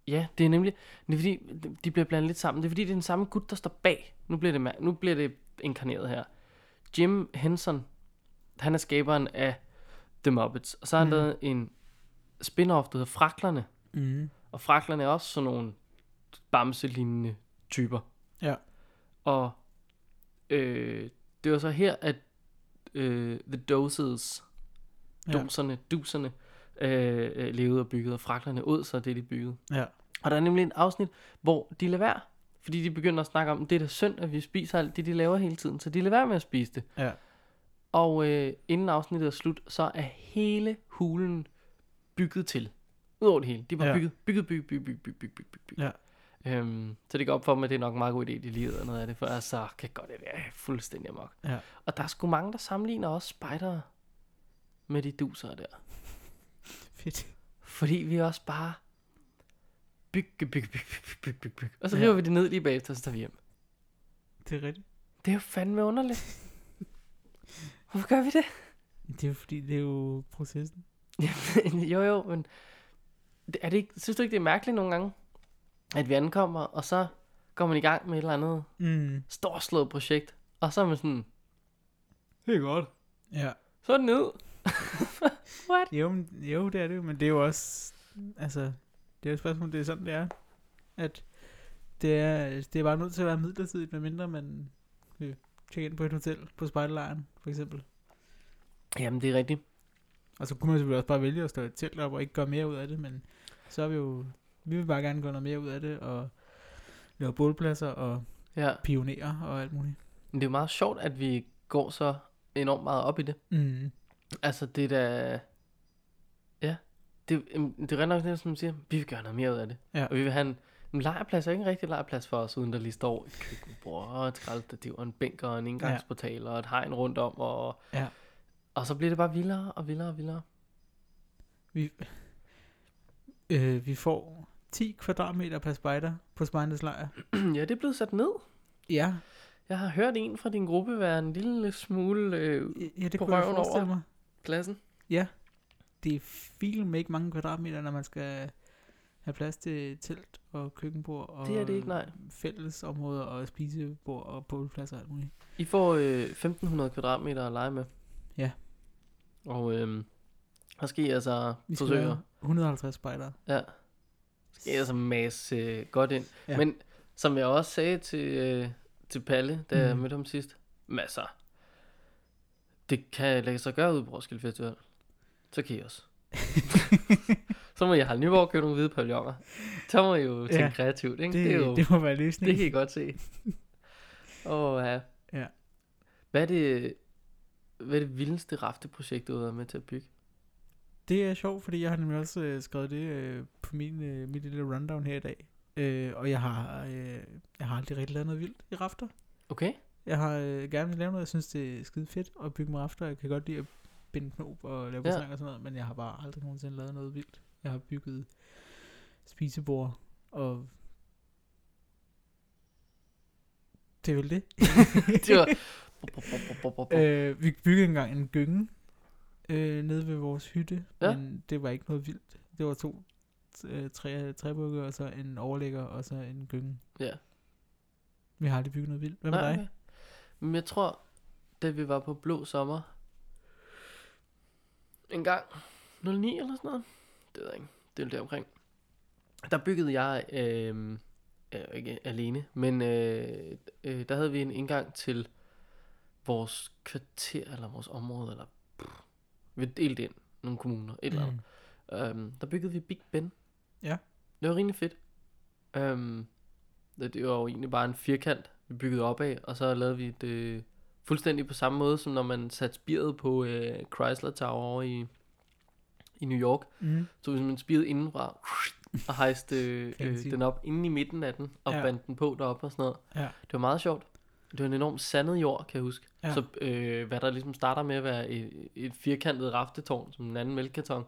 ja, det er nemlig... Det er fordi, de bliver blandet lidt sammen. Det er fordi, det er den samme gut, der står bag. Nu bliver det, nu bliver det inkarneret her. Jim Henson, han er skaberen af The Muppets. Og så har han Mhm. lavet en spin-off, der hedder Fraklerne. Mm. Og fraklerne er også sådan nogle bamselignende typer. Ja. Og øh, det var så her, at øh, The Doses, Ja. doserne, duserne, øh, øh, levede og byggede, og fraklerne ud så det, de byggede. Ja. Og der er nemlig et afsnit, hvor de lader være, fordi de begynder at snakke om, det er da synd, at vi spiser alt det, de laver hele tiden, så de lader være med at spise det. Ja. Og øh, inden afsnittet er slut, så er hele hulen bygget til. Udover det hele. De var ja. bygget, bygget, bygget, bygget, bygget, bygget, bygget, bygget. bygget. Ja. Øhm, så det går op for mig, at det er nok en meget god idé, de lige noget af det, for ellers så kan godt det være fuldstændig amok. Ja. Og der er sgu mange, der sammenligner også spejdere med de duser der. Fedt. Fordi vi også bare bygge, bygge, bygge, bygge, bygge, bygge. Og så river ja. vi det ned lige bagefter, og så tager vi hjem. Det er rigtigt. Det er jo fandme underligt. Hvorfor gør vi det? Det er jo fordi, det er jo processen. jo, jo, men er det ikke, synes du ikke, det er mærkeligt nogle gange, at vi ankommer, og så går man i gang med et eller andet Mm. storslået projekt, og så er man sådan, det er godt, Ja. så er det ned. What? Jo, men, jo, det er det men det er jo også, altså, det er jo et spørgsmål, det er sådan, det er, at det er, det er bare nødt til at være midlertidigt, medmindre man vil tjekke ind på et hotel på spejderlejren, for eksempel. Jamen, det er rigtigt. Og så kunne man selvfølgelig også bare vælge at stå et telt op og ikke gøre mere ud af det, men så er vi jo, vi vil bare gerne gøre noget mere ud af det, og lave bålpladser og Ja, pionerer og alt muligt. men det er jo meget sjovt, at vi går så enormt meget op i det. Mm. Altså, det er da... Ja, det, det er rent nok det, som du siger, vi vil gøre noget mere ud af det. Ja. Og vi vil have en, en lejrplads, er ikke en rigtig lejrplads for os, uden der lige står et køkkenbord, og et skraldestativ, og en bænk, og en indgangsportal, og et hegn rundt om, og, Ja. og så bliver det bare vildere og vildere og vildere. Vi, øh, vi får 10 kvadratmeter per spejder på spejdernes lejr. ja, det er blevet sat ned. Ja, Jeg har hørt en fra din gruppe være en lille smule øh, ja det På kunne røven over. mig. klassen. Det er film ikke mange kvadratmeter, når man skal have plads til telt og køkkenbord og Det er det ikke, nej. fællesområder og spisebord og bålpladser og alt muligt. I får øh, 1500 kvadratmeter at lege med. Ja. Og øh, så skal I altså Vi skal forsøge være 150 spejdere. Ja. Skal jeg altså masse øh, godt ind. Ja. Men som jeg også sagde til, øh, til Palle, da mm. jeg mødte ham sidst. Masser. Det kan lade sig gøre ud på Roskilde Festival. Så kan I også. så må jeg have Nyborg købe nogle hvide pavilloner. Så må I jo tænke Ja. kreativt, ikke? Det, Det, er jo, det må være løsning. det kan I godt se. Åh, ja. Ja. Hvad er det, hvad er det vildeste rafteprojekt, du har været med til at bygge? Det er sjovt, fordi jeg har nemlig også øh, skrevet det øh, på min, øh, mit lille rundown her i dag. Øh, og jeg har, øh, jeg har aldrig rigtig lavet noget vildt i rafter. Okay. Jeg har øh, gerne vil lave noget, jeg synes det er skide fedt at bygge med rafter. Jeg kan godt lide at binde knop og lave ja. og sådan noget, men jeg har bare aldrig nogensinde lavet noget vildt. Jeg har bygget spisebord og... Det er vel det. Det var... Øh. vi byggede engang en gynge øh, nede ved vores hytte, ja. men det var ikke noget vildt. Det var to øh, tre, træbukke, og så en overlægger, og så en gynge. Ja. Vi har aldrig bygget noget vildt. Hvad med Nej, dig? okay. Men jeg tror, da vi var på Blå Sommer, en gang, 09 eller sådan noget, det ved jeg ikke, det er der omkring, der byggede jeg øh, øh, ikke alene, men øh, øh, der havde vi en indgang til vores kvarter, eller vores område, eller pff, vi delte ind nogle kommuner, et eller andet. Øhm, der byggede vi Big Ben. Ja. Det var rimelig fedt. Øhm, det, det var jo egentlig bare en firkant, vi byggede op af, og så lavede vi det øh, fuldstændig på samme måde, som når man satte spiret på øh, Chrysler Tower over i, i New York. Mm. Så hvis man spiret indenfra, og hejste øh, øh, den op inde i midten af den, og Ja. bandt den på deroppe og sådan noget. Ja. Det var meget sjovt. Det var en enormt sandet jord, kan jeg huske. Ja. Så øh, hvad der ligesom starter med at være et, et firkantet raftetårn, som en anden mælkekarton,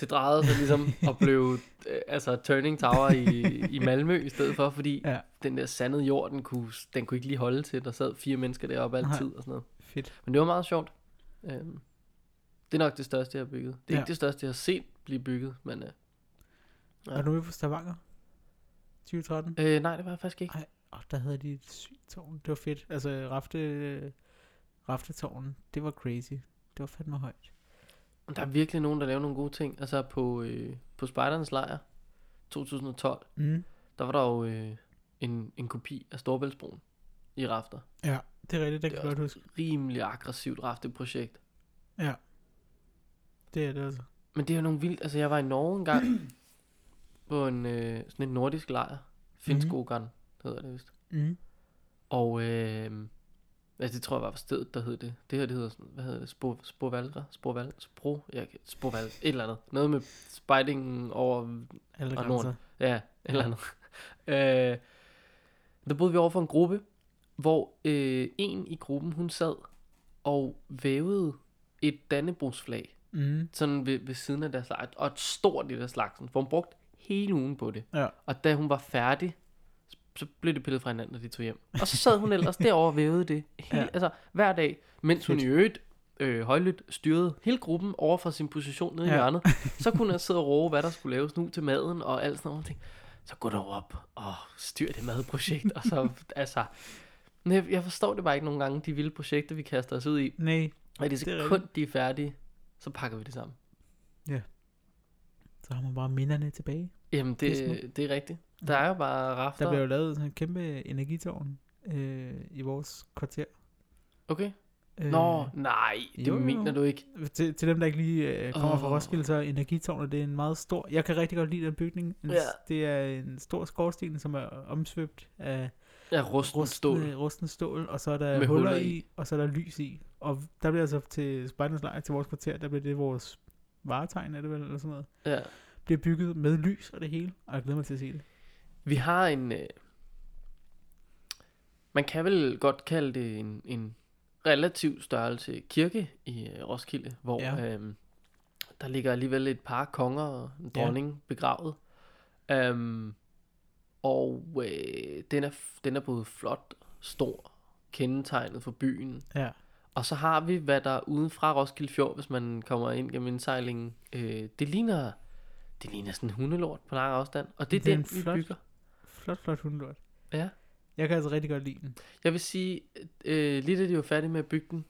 det drejede sig ligesom og blev øh, altså Turning Tower i, i Malmø i stedet for, fordi Ja. den der sandede jord, den kunne, den kunne ikke lige holde til. Der sad fire mennesker deroppe altid Nej. og sådan noget. Fedt. Men det var meget sjovt. Øhm, det er nok det største, jeg har bygget. Det er Ja. ikke det største, jeg har set blive bygget, men... Øh, Ja. Er du med på Stavanger? 2013? øh, nej, det var jeg faktisk ikke. Ej. Åh, der havde de et sygt tårn. Det var fedt. Altså, rafte, raftetårnen, det var crazy. Det var fandme højt. Der er virkelig nogen, der laver nogle gode ting. Altså på, øh, på Spejdernes Lejr 2012, Mm. der var der jo øh, en, en kopi af Storbæltsbroen i rafter. Ja, det er rigtigt, det Det kan jeg godt huske. Rimelig aggressivt rafteprojekt. Ja. Det er det altså. Men det er jo nogle vildt... Altså jeg var i Norge en gang på en, øh, sådan en nordisk lejr. Finnskogan mm. hedder det vist. Mm. Og øh, altså det tror jeg var på stedet, der hed det. Det her, det hedder sådan, hvad hedder det? Spor, sporvalgre? Sporval? Spro? Ja, sporval, et eller andet. Noget med spejdingen over Alle Og. Norden. Ja, et eller andet. øh, der boede vi over for en gruppe, hvor øh, en i gruppen, hun sad og vævede et dannebrugsflag, Mm. sådan ved, ved siden af deres lejr, og et stort i deres slagsen, for hun brugte hele ugen på det. Ja. Og da hun var færdig, så- blev det pillet fra hinanden, og de tog hjem. Og så sad hun ellers derovre og vævede det hele, Ja. altså, hver dag, mens hun Fedt. i øvrigt øh, højlydt styrede hele gruppen over fra sin position nede ja. I hjørnet. Så kunne hun sidde og råbe, hvad der skulle laves nu til maden og alt sådan noget. Så gå dog op og styr det madprojekt. og så, altså, jeg, forstår det bare ikke nogle gange, de vilde projekter, vi kaster os ud i. Nej, Og i det Det er sekund, de er færdige, så pakker vi det sammen. så har man bare minderne tilbage. Jamen, Det det, er rigtigt. Der er jo bare rafter. Der blev jo lavet sådan en kæmpe energitårn øh, i vores kvarter. Okay. Øh, Nå, nej, det jo, mener du ikke. Til, til dem, der ikke lige øh, kommer oh. fra. Roskilde, så er energitårnet, det er en meget stor... Jeg kan rigtig godt lide den bygning. En, Ja. Det er en stor skorsten, som er omsvøbt af Ja, rusten stål. rustne, rusten stål, og så er der Med huller huller i, i. og så er der lys i. Og der bliver altså til Spejdernes Lejr, til vores kvarter, der bliver det vores varetegn, er det vel, eller sådan noget. Ja. Bliver bygget med lys og det hele, og jeg glæder mig til at se det. Vi har en... Øh, man kan vel godt kalde det en, en relativ størrelse kirke i øh, Roskilde, hvor Ja. øh, der ligger alligevel et par konger og en dronning ja. begravet. Um, og øh, den, er, den er både flot, stor, kendetegnet for byen. Ja. Og så har vi, hvad der uden fra Roskilde Fjord, hvis man kommer ind gennem indsejlingen, øh, det ligner det ligner sådan en hundelort på lang afstand. Og det er, Det er den, en vi flot- bygger. Flot, flot hundelort. Ja. Jeg kan altså rigtig godt lide den. Jeg vil sige, øh, lige da de var færdige med at bygge den,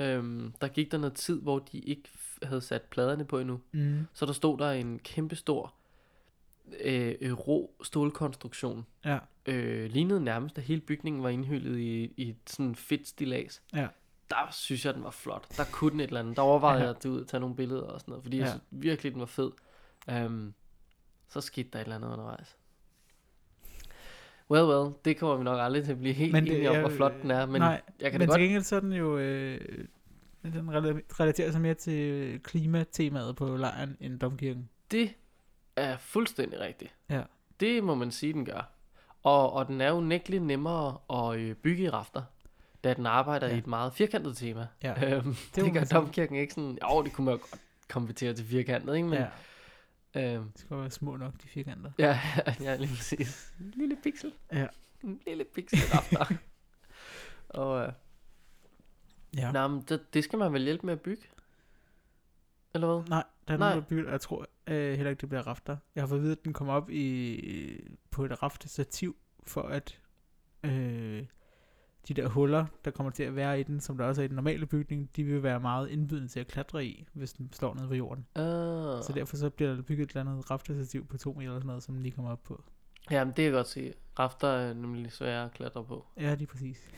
øh, der gik der noget tid, hvor de ikke havde sat pladerne på endnu. Mm. Så der stod der en kæmpe stor øh, øh, rå stålkonstruktion. Ja. Øh, lignede nærmest, at hele bygningen var indhyllet i, i et sådan fedt stilas. Ja. Der synes jeg, den var flot. Der kunne den et eller andet. Der overvejede Ja. jeg at tage ud og tage nogle billeder og sådan noget, fordi ja. jeg synes virkelig, den var fed. Um, så skete der et eller andet undervejs. Well, well, det kommer vi nok aldrig til at blive helt Men det enige om, hvor flot den er, men Nej, jeg kan Men til godt... gengæld så er den jo... Øh, den rela- relaterer sig mere til klimatemaet på lejren end domkirken. Det er fuldstændig rigtigt. Ja. Det må man sige, den gør. Og, og den er jo nægteligt nemmere at øh, bygge i rafter, da den arbejder Ja. i et meget firkantet tema. Ja. Øhm, det, det gør domkirken ikke sådan... Jo, det kunne man jo godt konvertere til firkantet, ikke? Men, ja. Øhm, Det skal være små nok, de firkanter. ja, ja, lige præcis. En lille pixel. Ja. En lille pixel rafter. og øh, Ja. nej, men det, det skal man vel hjælpe med at bygge? Eller hvad? Nej, der er Nej. nogen, der bygger, jeg tror øh, heller ikke, det bliver rafter. Jeg har fået at vide, at den kommer op i, på et raftestativ, for at øh, de der huller, der kommer til at være i den, som der også er i den normale bygning, de vil være meget indbydende til at klatre i, hvis den står nede på jorden. Ah, Så derfor så bliver der bygget et eller andet raftestativ på to meter eller sådan noget, som den lige kommer op på. Jamen, det kan jeg godt se. Rafter er nemlig svære at klatre på. Ja, lige præcis.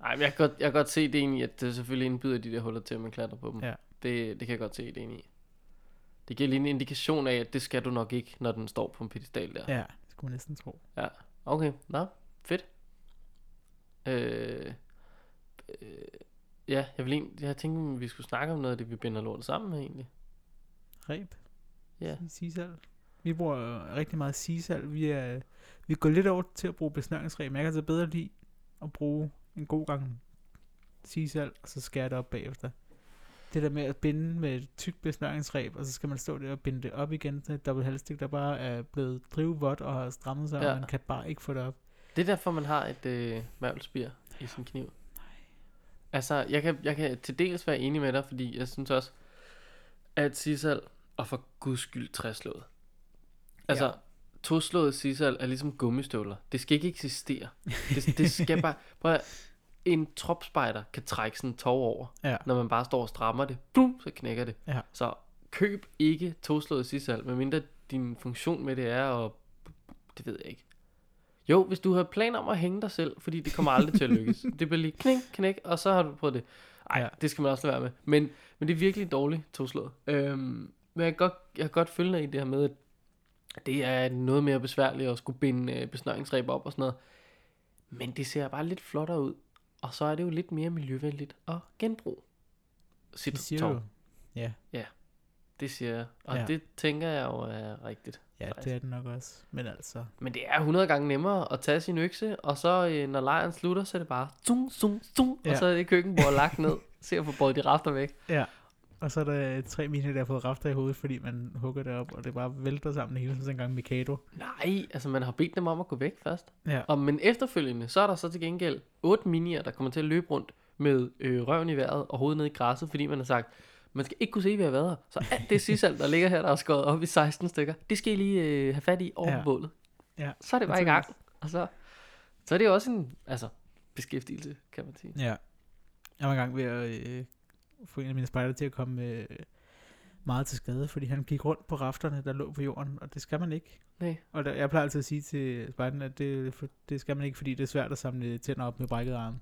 Nej, men jeg kan, godt, jeg kan godt se det i, at det selvfølgelig indbyder de der huller til, at man klatrer på dem. Ja. Det, det kan jeg godt se det i. Det giver lige en indikation af, at det skal du nok ikke, når den står på en pedestal der. Ja, det skulle man næsten tro. Okay, nå, fedt. Øh, øh, ja, jeg vil egentlig, jeg tænkte, at vi skulle snakke om noget af det, vi binder lortet sammen med egentlig. Reb. Ja. Sisal. Vi bruger øh, rigtig meget sisal. Vi er, vi går lidt over til at bruge besnøringsreb, men jeg kan altså bedre lide at bruge en god gang sisal, og så skære det op bagefter. Det der med at binde med et tykt besnøringsreb, og så skal man stå der og binde det op igen til et dobbelt halvstik, der bare er blevet drivvådt og har strammet sig, ja. Og man kan bare ikke få det op. Det er derfor, man har et øh, mavlspir i sin kniv. Altså, jeg kan, jeg kan til dels være enig med dig, fordi jeg synes også, at sisal, og for guds skyld træslået. Altså, ja. toslået sisal er ligesom gummistøvler. Det skal ikke eksistere. Det, det skal bare... Prøv at, en tropspejder kan trække sådan en tov over, Ja. når man bare står og strammer det. Blum, så knækker det. Ja. Så køb ikke toslået sisal, medmindre din funktion med det er at... Det ved jeg ikke. Jo, hvis du har planer om at hænge dig selv, fordi det kommer aldrig til at lykkes. Det bliver lige knæk, knæk, og så har du prøvet det. Ej, Ja. ja. det skal man også lade være med. Men, men det er virkelig dårligt toslået. Øhm, men jeg kan, godt, jeg kan godt følge dig i det her med, at det er noget mere besværligt at skulle binde øh, besnøringsreb op og sådan noget. Men det ser bare lidt flottere ud. Og så er det jo lidt mere miljøvenligt at genbruge sit Det siger tov. du. Ja, Det siger jeg. Og Ja. ja. det tænker jeg jo er rigtigt. ja Faktisk. det er det nok også. Men altså, Men det er 100 gange nemmere at tage sin økse, og så øh, når lejren slutter, så er det bare zoom, zoom, zoom, ja. Ja. og så er det køkkenbord lagt ned. Se at få båret de rafter væk. ja. Og så er der tre mine, der har fået rafter i hovedet, fordi man hugger det op, og det bare vælter sammen det hele, som en gang Mikado. Nej, altså man har bedt dem om at gå væk først. Ja. Og men efterfølgende, så er der så til gengæld otte minier, der kommer til at løbe rundt med øh, røven i vejret og hovedet ned i græsset, fordi man har sagt, man skal ikke kunne se, at vi har været her. Så alt det sisal, der ligger her, der er skåret op i 16 stykker, det skal I lige øh, have fat i over Ja. bålet. Ja, Så er det bare i gang. Og så, så er det jo også en altså, beskæftigelse, kan man sige. Ja. Jeg var engang ved at øh, få en af mine spejder til at komme øh, meget til skade, fordi han gik rundt på rafterne, der lå på jorden, og det skal man ikke. Nej. Og der, jeg plejer altid at sige til spejderen, at det, det skal man ikke, fordi det er svært at samle tænder op med brækket arm.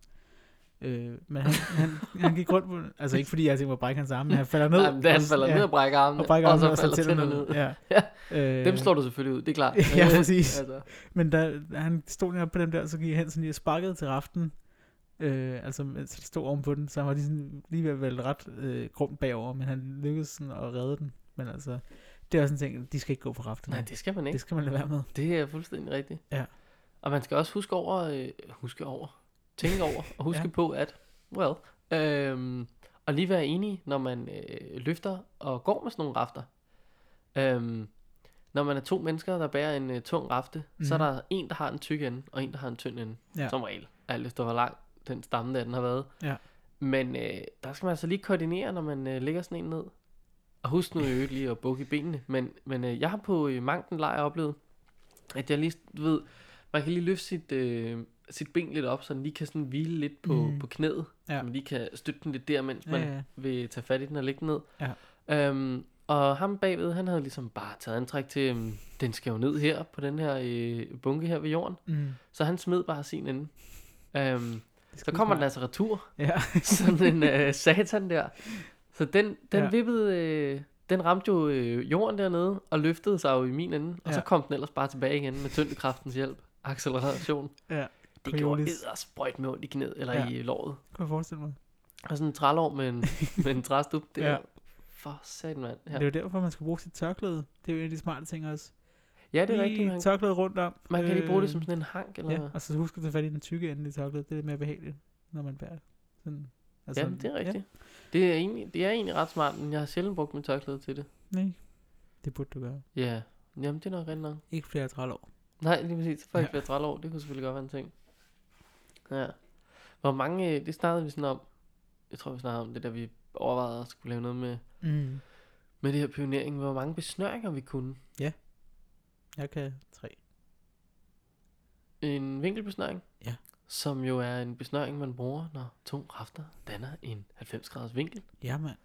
Øh, men han, han, han gik rundt på, altså ikke fordi jeg tænkte på at brække hans arme, men han falder ned. Nej, men da han falder ja, ned og brækker armen, og brækker og så og så falder tænder tænderne ned. ned. Ja. Ja. Øh, Dem slår du selvfølgelig ud, det er klart. Ja, præcis. altså, Men da han stod oppe på dem der, så gik hen sådan lige og sparkede til raften. Øh, altså, mens han stod oven på den, så han var lige, sådan, lige ved at vælge ret øh, grumt bagover, men han lykkedes sådan at redde den. Men altså, det er også en ting, de skal ikke gå på raften. nej, det skal man ikke. det skal man lade være med. Det er fuldstændig rigtigt. Ja. Og man skal også huske over, øh, huske over, tænke over, og huske Ja. på, at, well, øhm, og lige være enige, når man øh, løfter og går med sådan nogle rafter. Øhm, når man er to mennesker, der bærer en øh, tung rafte, mm-hmm. så er Mhm. der en, der har en tyk ende, og en, der har en tynd ende. Ja. Som regel. Alt efter, hvor lang den stamme der den har været. Ja. Men øh, der skal man altså lige koordinere, når man øh, lægger sådan en ned. Og husk nu i øvrigt lige at bukke i benene. Men, men øh, jeg har på øh, manken lejr oplevet, at jeg lige, du ved, man kan lige løfte sit, øh, sit ben lidt op, så den lige kan sådan hvile lidt på, Mm. på knæet. Ja. Så man lige kan støtte den lidt der, mens Ja, man ja. vil tage fat i den og lægge den ned. Ja. Øhm, og ham bagved, han havde ligesom bare taget antræk til, øhm, den skal jo ned her på den her øh, bunke her ved jorden. Mm. Så han smed bare sin ende. Øhm, så kommer den altså retur. Ja. Sådan en øh, satan der. Så den, den Ja. vippede, øh, den ramte jo øh, jorden dernede, og løftede sig jo i min ende. Og Ja. så kom den ellers bare tilbage igen med tyngdekraftens hjælp. Acceleration. ja. Det Coriolis. gjorde eddersprøjt med ondt i knæet, eller Ja. i låret. Kan jeg forestille mig. Og sådan en trælår med en, med en træstup. Det Ja. ja. For satan, mand. Ja. Det er jo derfor, man skal bruge sit tørklæde. Det er jo en af de smarte ting også. Ja, det er Lige rigtigt. Man, tørklæde rundt om. man kan lige bruge det Øh, som sådan en hank, eller Ja, og så husk at tage fat i den tykke ende i tørklædet. Det er mere behageligt, når man bærer det. Sådan, Altså, ja, det er rigtigt. Ja. Det, er egentlig, det er egentlig ret smart, men jeg har sjældent brugt mit tørklæde til det. Ja, nej, det burde du gøre. Ja, jamen det er nok rigtig nok. Ikke flere trælår. Nej, lige præcis. Så får jeg Ja. ikke flere år. Det kunne selvfølgelig godt være en ting. Ja. Hvor mange, øh, det snakkede vi sådan om, jeg tror vi snakkede om det, da vi overvejede at skulle lave noget med, Mm. med det her pionering. Hvor mange besnøringer vi kunne. Jeg kan tre. En vinkelbesnøring. Ja. Som jo er en besnøring, man bruger, når to rafter danner en 90 graders vinkel. Ja, mand.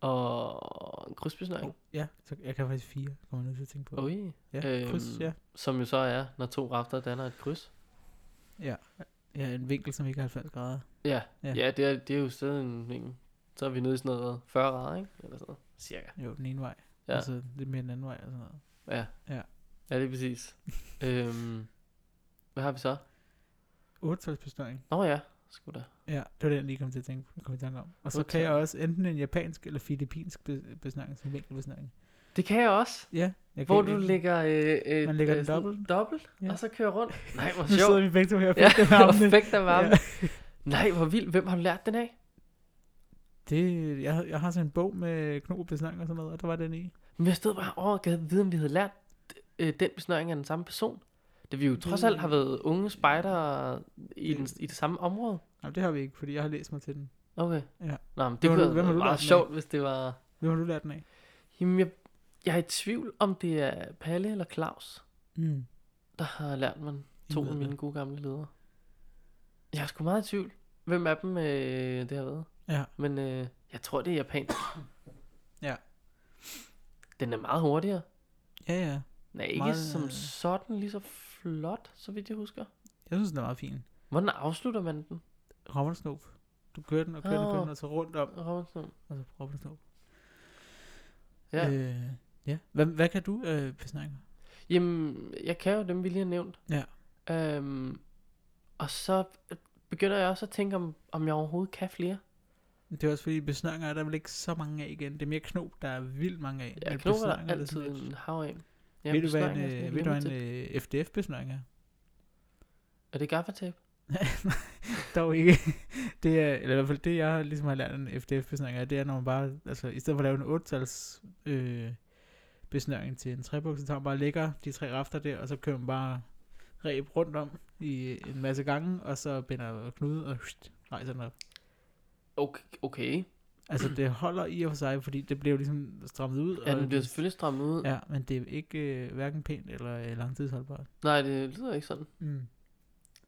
og en krydsbesnøring. Oh, ja, så jeg kan faktisk fire, kommer jeg nødt til at tænke på. Oj. ja, øhm, kryds, ja. Som jo så er, når to rafter danner et kryds. ja. Ja, en vinkel, som ikke er 90 grader. Ja, Ja. ja. det, er, det er jo stadig en vinkel. Så er vi nede i sådan noget 40 grader, ikke? Eller sådan noget. Cirka. Jo, den ene vej. Ja. Altså lidt mere den anden vej og sådan noget. Ja. Ja. Ja, det er præcis. øhm, hvad har vi så? 8 besnøring. Nå ja, sgu da. Ja, det var den, jeg lige kom til at tænke kom i tanke om. Og så kan jeg også enten en japansk eller filippinsk be- besnøring, som vinkelbesnøring. Det kan jeg også. Ja, jeg Hvor du ikke- lægger, øh, øh, Man lægger øh, den dobbelt. dobbelt Ja. og så kører rundt. Nej, hvor Nu sidder sjovt. vi begge to her og fik ja, det perfekt af varme. Ja. Nej, hvor vildt. Hvem har du lært den af? Det, jeg, jeg har sådan en bog med knobesnøring og sådan noget, og der var den i. Men jeg stod bare over og gad vide, om vi havde lært øh, den besnøring af den samme person. Da vi jo trods alt har været unge spejdere i, den, i det samme område. Nej, det har vi ikke, fordi jeg har læst mig til den. Okay. Ja. Nå, men det Hvem kunne hvem har du sjovt, hvis det var... Hvem har du lært den af? Jamen, jeg, jeg er i tvivl, om det er Palle eller Claus, Mm. der har lært mig to af mine gode gamle ledere. Jeg er sgu meget i tvivl, hvem af dem øh, det har været. Ja. Men øh, jeg tror, det er japansk. Ja. Den er meget hurtigere. Ja, ja. Den er ikke Meget, som øh, sådan lige så flot, så vidt jeg husker. Jeg synes, den er meget fin. Hvordan afslutter man den? Rommelsnop. Du kører den og kører den og kører den, og så rundt om, Robinson. og så rommelsnop. Ja. Øh, ja. Hvad, hvad kan du øh, besnøringer? Jamen, jeg kan jo dem, vi lige har nævnt. Ja. Øhm, og så begynder jeg også at tænke, om, om jeg overhovedet kan flere. Det er også fordi, besnøringer er der vel ikke så mange af igen. Det er mere knop, der er vildt mange af. Ja, knober er der er altid en hav af. Ja, Ved du, hvad en, er øh, ved du, hvad en øh, FDF-besnøring er? Er det gaffatape? Dog ikke. Det er, eller i hvert fald det, jeg ligesom har lært en FDF-besnøring af, det er, når man bare, altså i stedet for at lave en 8-tals øh, besnøring til en trebukse, så tager man bare lægger de tre rafter der, og så kører man bare ræb rundt om i en masse gange, og så binder knude og hst, rejser den op. Okay. okay. Altså det holder i og for sig, fordi det bliver jo ligesom strammet ud. Ja, og den bliver selvfølgelig strammet ud. Ja, men det er ikke øh, hverken pænt eller øh, langtidsholdbart. Nej, det lyder ikke sådan. Mm.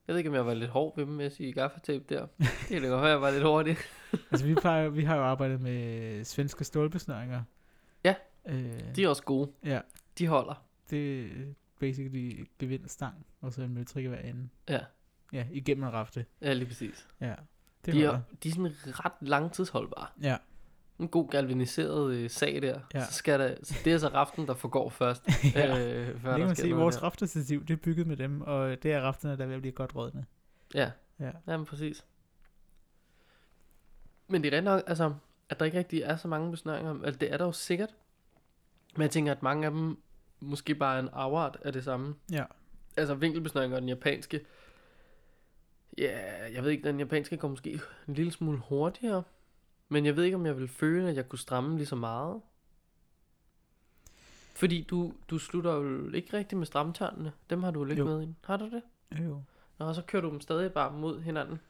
Jeg ved ikke, om jeg var lidt hård ved dem med at sige gaffatape der. det kan godt være, jeg var lidt hurtig. altså vi, plejer, vi har jo arbejdet med svenske stålbesnøringer. Ja, Øh, De er også gode. ja, De holder. det er basically gevind stang, og så en møtrik hver ende. Ja, Ja, igennem en rafte. ja lige præcis. Ja, det De er, de er sådan ret langtidsholdbare. Ja, En god galvaniseret øh, sag der. Ja. Så, skal der, så det er så raften, der forgår først. Ja. øh, før det kan man noget vores raftestativ, det er bygget med dem, og det er rafterne, der er ved at blive godt rådne. Ja, Ja. jamen præcis. Men det er rent nok, altså, at der ikke rigtig er så mange besnøringer. Altså, det er der jo sikkert. Men jeg tænker, at mange af dem måske bare er en afart af det samme. Ja. Altså vinkelbesnøring og den japanske. Ja, jeg ved ikke, den japanske går måske en lille smule hurtigere. Men jeg ved ikke, om jeg vil føle, at jeg kunne stramme lige så meget. Fordi du, du slutter jo ikke rigtig med stramtørnene. Dem har du jo ikke Jo. med ind. Har du det? Jo, jo. Nå, så kører du dem stadig bare mod hinanden.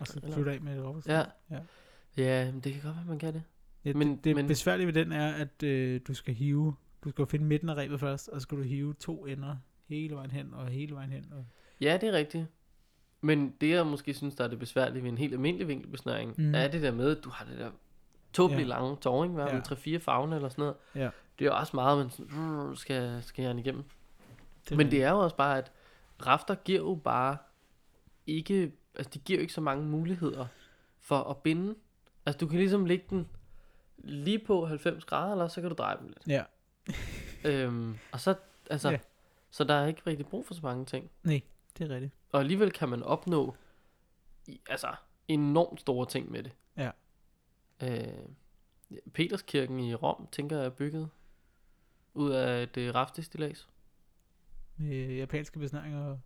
Og så slutter af med et råbert. Ja. Ja. Ja, men det kan godt være, man kan det. Ja, Men- det, det men- besværlige ved den er, at øh, du skal hive, du skal finde midten af rebet først, og så skal du hive to ender hele vejen hen og hele vejen hen. Og, Ja, det er rigtigt. Men det, jeg måske synes, der er det besværlige ved en helt almindelig vinkelbesnøring, mm. Er det der med, at du har det der tåbelige Ja. lange tåring, hver Ja. med 3-4 fagne eller sådan noget. Ja. Det er jo også meget, man sådan, skal, skal jeg igennem. det Men det er jo også bare, at rafter giver jo bare ikke, altså de giver jo ikke så mange muligheder for at binde. Altså du kan ligesom lægge den lige på 90 grader, eller så kan du dreje dem lidt. Ja, Øhm, og så, altså, Ja. så der er ikke rigtig brug for så mange ting. nej, det er rigtigt. Og alligevel kan man opnå i- altså enormt store ting med det. Ja. Øh, Peterskirken i Rom, tænker jeg, er bygget ud af et øh, raftestillads. Med japanske besnæringer.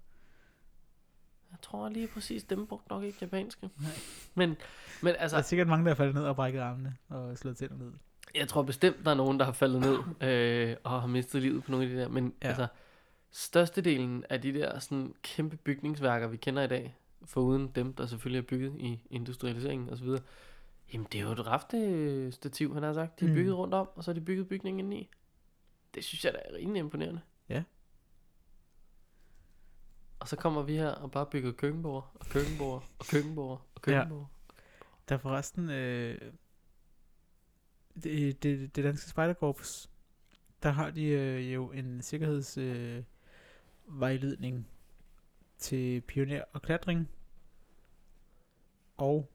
Jeg tror lige præcis, dem brugte nok ikke japanske. Nej. Men, men der altså, er sikkert mange, der er faldet ned og brækket armene og slået tænder ned. jeg tror bestemt, der er nogen, der har faldet ned øh, og har mistet livet på nogle af de der. Men. Ja. altså, størstedelen af de der sådan kæmpe bygningsværker, vi kender i dag, foruden dem, der selvfølgelig er bygget i industrialiseringen osv., jamen det er jo et raftestativ, han har sagt. De har Mm. bygget rundt om, og så har de bygget bygningen indeni. Det synes jeg da er rimelig imponerende. Ja. Og så kommer vi her og bare bygger køkkenbord, og køkkenbord, og køkkenbord, og køkkenbord. Der er forresten... Øh, det, det, det danske spejderkorps, der har de øh, jo en sikkerhedsvejledning øh, vejledning til pioner og klatring. Og...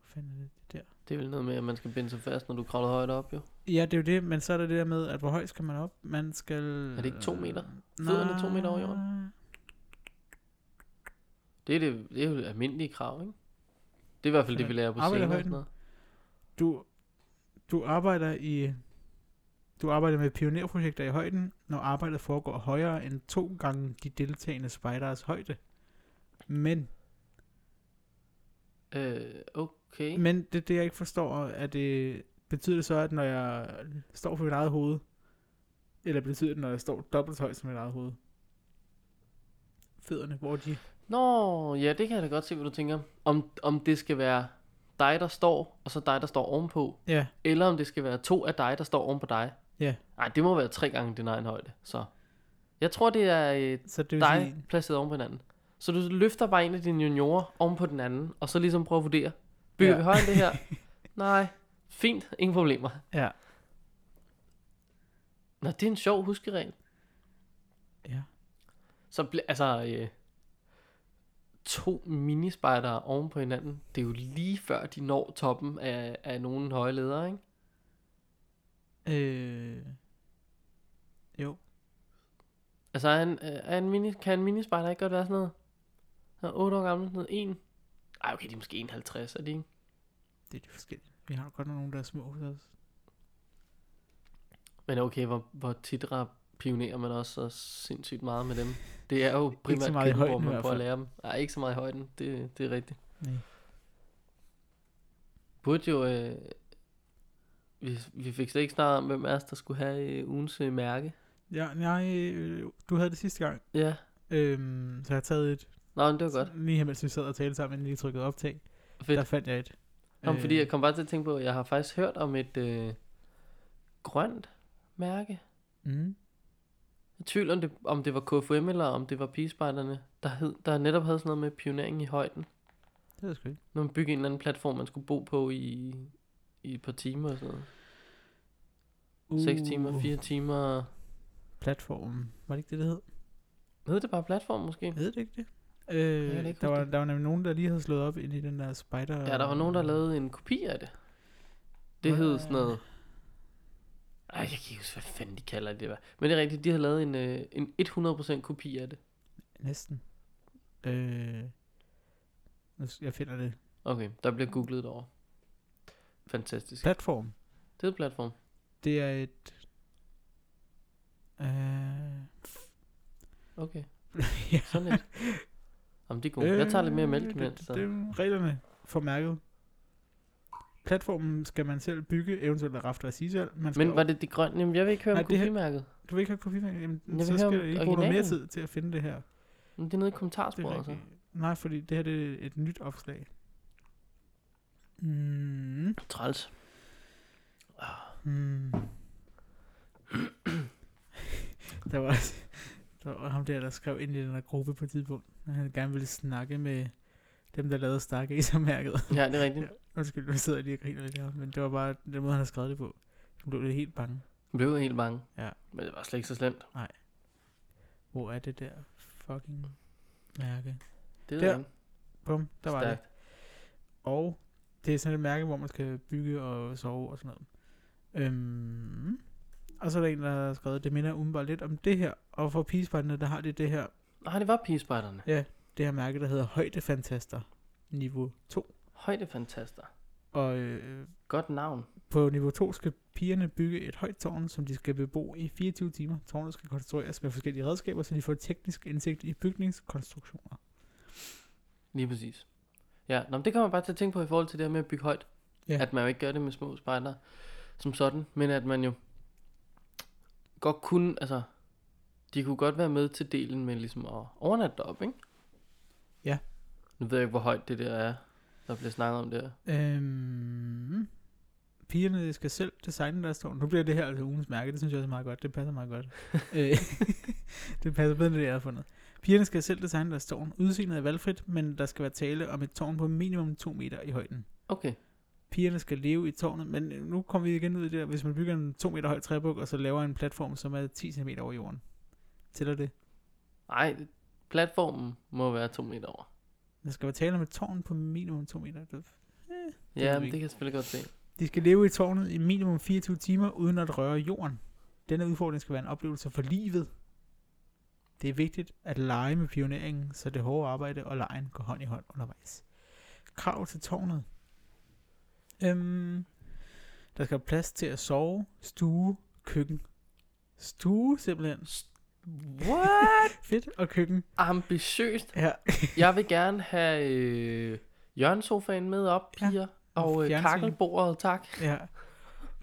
Hvad fanden er det der? Det er vel noget med, at man skal binde sig fast, når du kravler højt op, jo. Ja, det er jo det, men så er der det der med, at hvor højt skal man op? Man skal... Er det ikke to meter? Fødderne to meter over jorden? Det er, det, det er jo almindelige krav, ikke? Det er i hvert fald det, vi lærer på scenen. Du, du arbejder i... Du arbejder med pionerprojekter i højden, når arbejdet foregår højere end to gange de deltagende spejderes højde. Men, Øh, okay. men det, det jeg ikke forstår, er det, betyder det så, at når jeg står på mit eget hoved, eller betyder det, når jeg står dobbelt højt som mit eget hoved? Fødderne, hvor de... Nå, ja, det kan jeg da godt se, hvad du tænker. Om, om det skal være dig, der står, og så dig, der står ovenpå. Ja, Eller om det skal være to af dig, der står oven på dig. Ja. Nej, det må være tre gange din egen højde. Så jeg tror, det er øh, så det dig sige... placeret oven på hinanden. Så du løfter bare en af dine juniorer oven på den anden, og så ligesom prøver at vurdere. Bygger Ja. vi højere end det her? Nej. Fint. Ingen problemer. Ja. Nå, det er en sjov huskeregel. Ja. Så altså, øh, to minispejdere oven på hinanden, det er jo lige før de når toppen af, af nogle høje ledere, ikke? Øh... Jo. Altså, er en, øh, er en mini, kan en minispejder ikke godt være sådan noget? Han er 8 år gammel, sådan noget 1. Ej, okay, de er måske 51, er de ikke? Det er de forskellige. Vi har godt nok nogle, der er små hos os. Men okay, hvor, hvor tit pionerer man også så sindssygt meget med dem. Det er jo primært så meget højden man prøver at lære dem. Nej, ikke så meget i højden, det, det er rigtigt. Nej. Burde jo, øh, vi, vi fik slet ikke snart om, hvem af os, der skulle have øh, ugens øh, mærke. Ja, nej, øh, du havde det sidste gang. Ja, Øhm, så jeg har taget et. nå, men det var godt. Lige her, mens vi sad og talte sammen, inden lige trykkede optag. Fedt. Der fandt jeg et. Nå, men fordi jeg kom bare til at tænke på, at jeg har faktisk hørt om et øh, grønt mærke. Mm. Jeg tvivl om det, om det var KFM eller om det var pigespejderne, der, hed, der netop havde sådan noget med pionering i højden. Det ved jeg sgu ikke. Når man byggede en eller anden platform, man skulle bo på i, i et par timer og sådan noget. Uh. 6 timer, 4 timer. Platformen. Var det ikke det, det hed? Hed det bare platform måske? Hed det ikke det? Øh, ikke der, var, det. der var nemlig nogen, der lige havde slået op ind i den der spider... Ja, der var nogen, der lavede en kopi af det. Det hed sådan noget... Ej, jeg kan ikke huske, hvad fanden de kalder det. Der. Men det er rigtigt, de har lavet en, øh, en 100% kopi af det. Næsten. Øh, jeg finder det. Okay, der bliver googlet over. Fantastisk. Platform. Det er et platform. Det er et... Øh, Okay, ja. sådan lidt. Jamen, det er godt. Jeg tager lidt mere mælk Øh, imens. det, Så. det er reglerne for mærket. Platformen skal man selv bygge, eventuelt af rafter og sige selv. Man skal Men var det de grønne? Jamen, jeg vil ikke høre Nej, om det kopimærket. Du vil ikke have kopimærket? Jamen, Jeg så høre skal du ikke bruge noget mere tid til at finde det her. Men det er nede i Det kommentarsporet, så. rigtigt. Nej, fordi det her det er et nyt opslag. Mm. Træls. Mm. der var der var ham der, der skrev ind i den der gruppe på et tidspunkt, at han gerne ville snakke med dem, der lavede Stargazer-mærket. Ja, det er rigtigt. Undskyld, nu sidder jeg lige og griner lidt her, men det var bare den måde, han har skrevet det på. Han blev lidt helt bange. Jeg blev helt bange. Ja. Men det var slet ikke så slemt. Hvor er det der fucking mærke? Det Der. er Bum, der var det. stærkt. Og det er sådan et mærke, hvor man skal bygge og sove og sådan noget. Øhm, og så er der en, der har skrevet, det minder umiddelbart lidt om det her. Og for pigespejderne, der har de det her, Nej, det var pigespejderne. det her mærke, der hedder Højdefantaster niveau 2. Højdefantaster. Og øh, Godt navn. på niveau 2 skal pigerne bygge et højt tårn, som de skal bebo i 24 timer. Tårnet skal konstrueres med forskellige redskaber, så de får teknisk indsigt i bygningskonstruktioner. Lige præcis. Ja, nå, men det kommer jeg bare til at tænke på i forhold til det her med at bygge højt. Ja. At man jo ikke gør det med små spejder som sådan, men at man jo godt kunne, altså, de kunne godt være med til delen med ligesom at overnatte derop, ikke? Ja. Nu ved jeg ikke, hvor højt det der er, der bliver snakket om der. Øhm, pigerne skal selv designe deres tårn. Nu bliver det her altså ugens mærke, det synes jeg også er meget godt. Det passer meget godt. Øh, det passer bedre, end det jeg har fundet. Pigerne skal selv designe deres tårn. Udseendet er valgfrit, men der skal være tale om et tårn på minimum 2 meter i højden. Okay, pigerne skal leve i tårnet, men nu kommer vi igen ud i det hvis man bygger en 2 meter høj træbuk, og så laver en platform, som er 10 cm over jorden. Tæller det? Nej, platformen må være to meter over. Der skal være tale om et tårn på minimum 2 meter. Det- Ja, ved men vi det kan jeg selvfølgelig godt se. De skal leve i tårnet i minimum 24 timer, uden at røre jorden. Denne udfordring skal være en oplevelse for livet. Det er vigtigt at lege med pioneringen, så det hårde arbejde og lejen går hånd i hånd undervejs. Krav til tårnet. Øhm, der skal være plads til at sove, stue, køkken. Stue simpelthen. What? Fedt. Og køkken. Ambitiøst. Ja. Jeg vil gerne have øh, hjørnesofaen med op, Ja, piger. Og øh, kakkelbordet, tak. ja.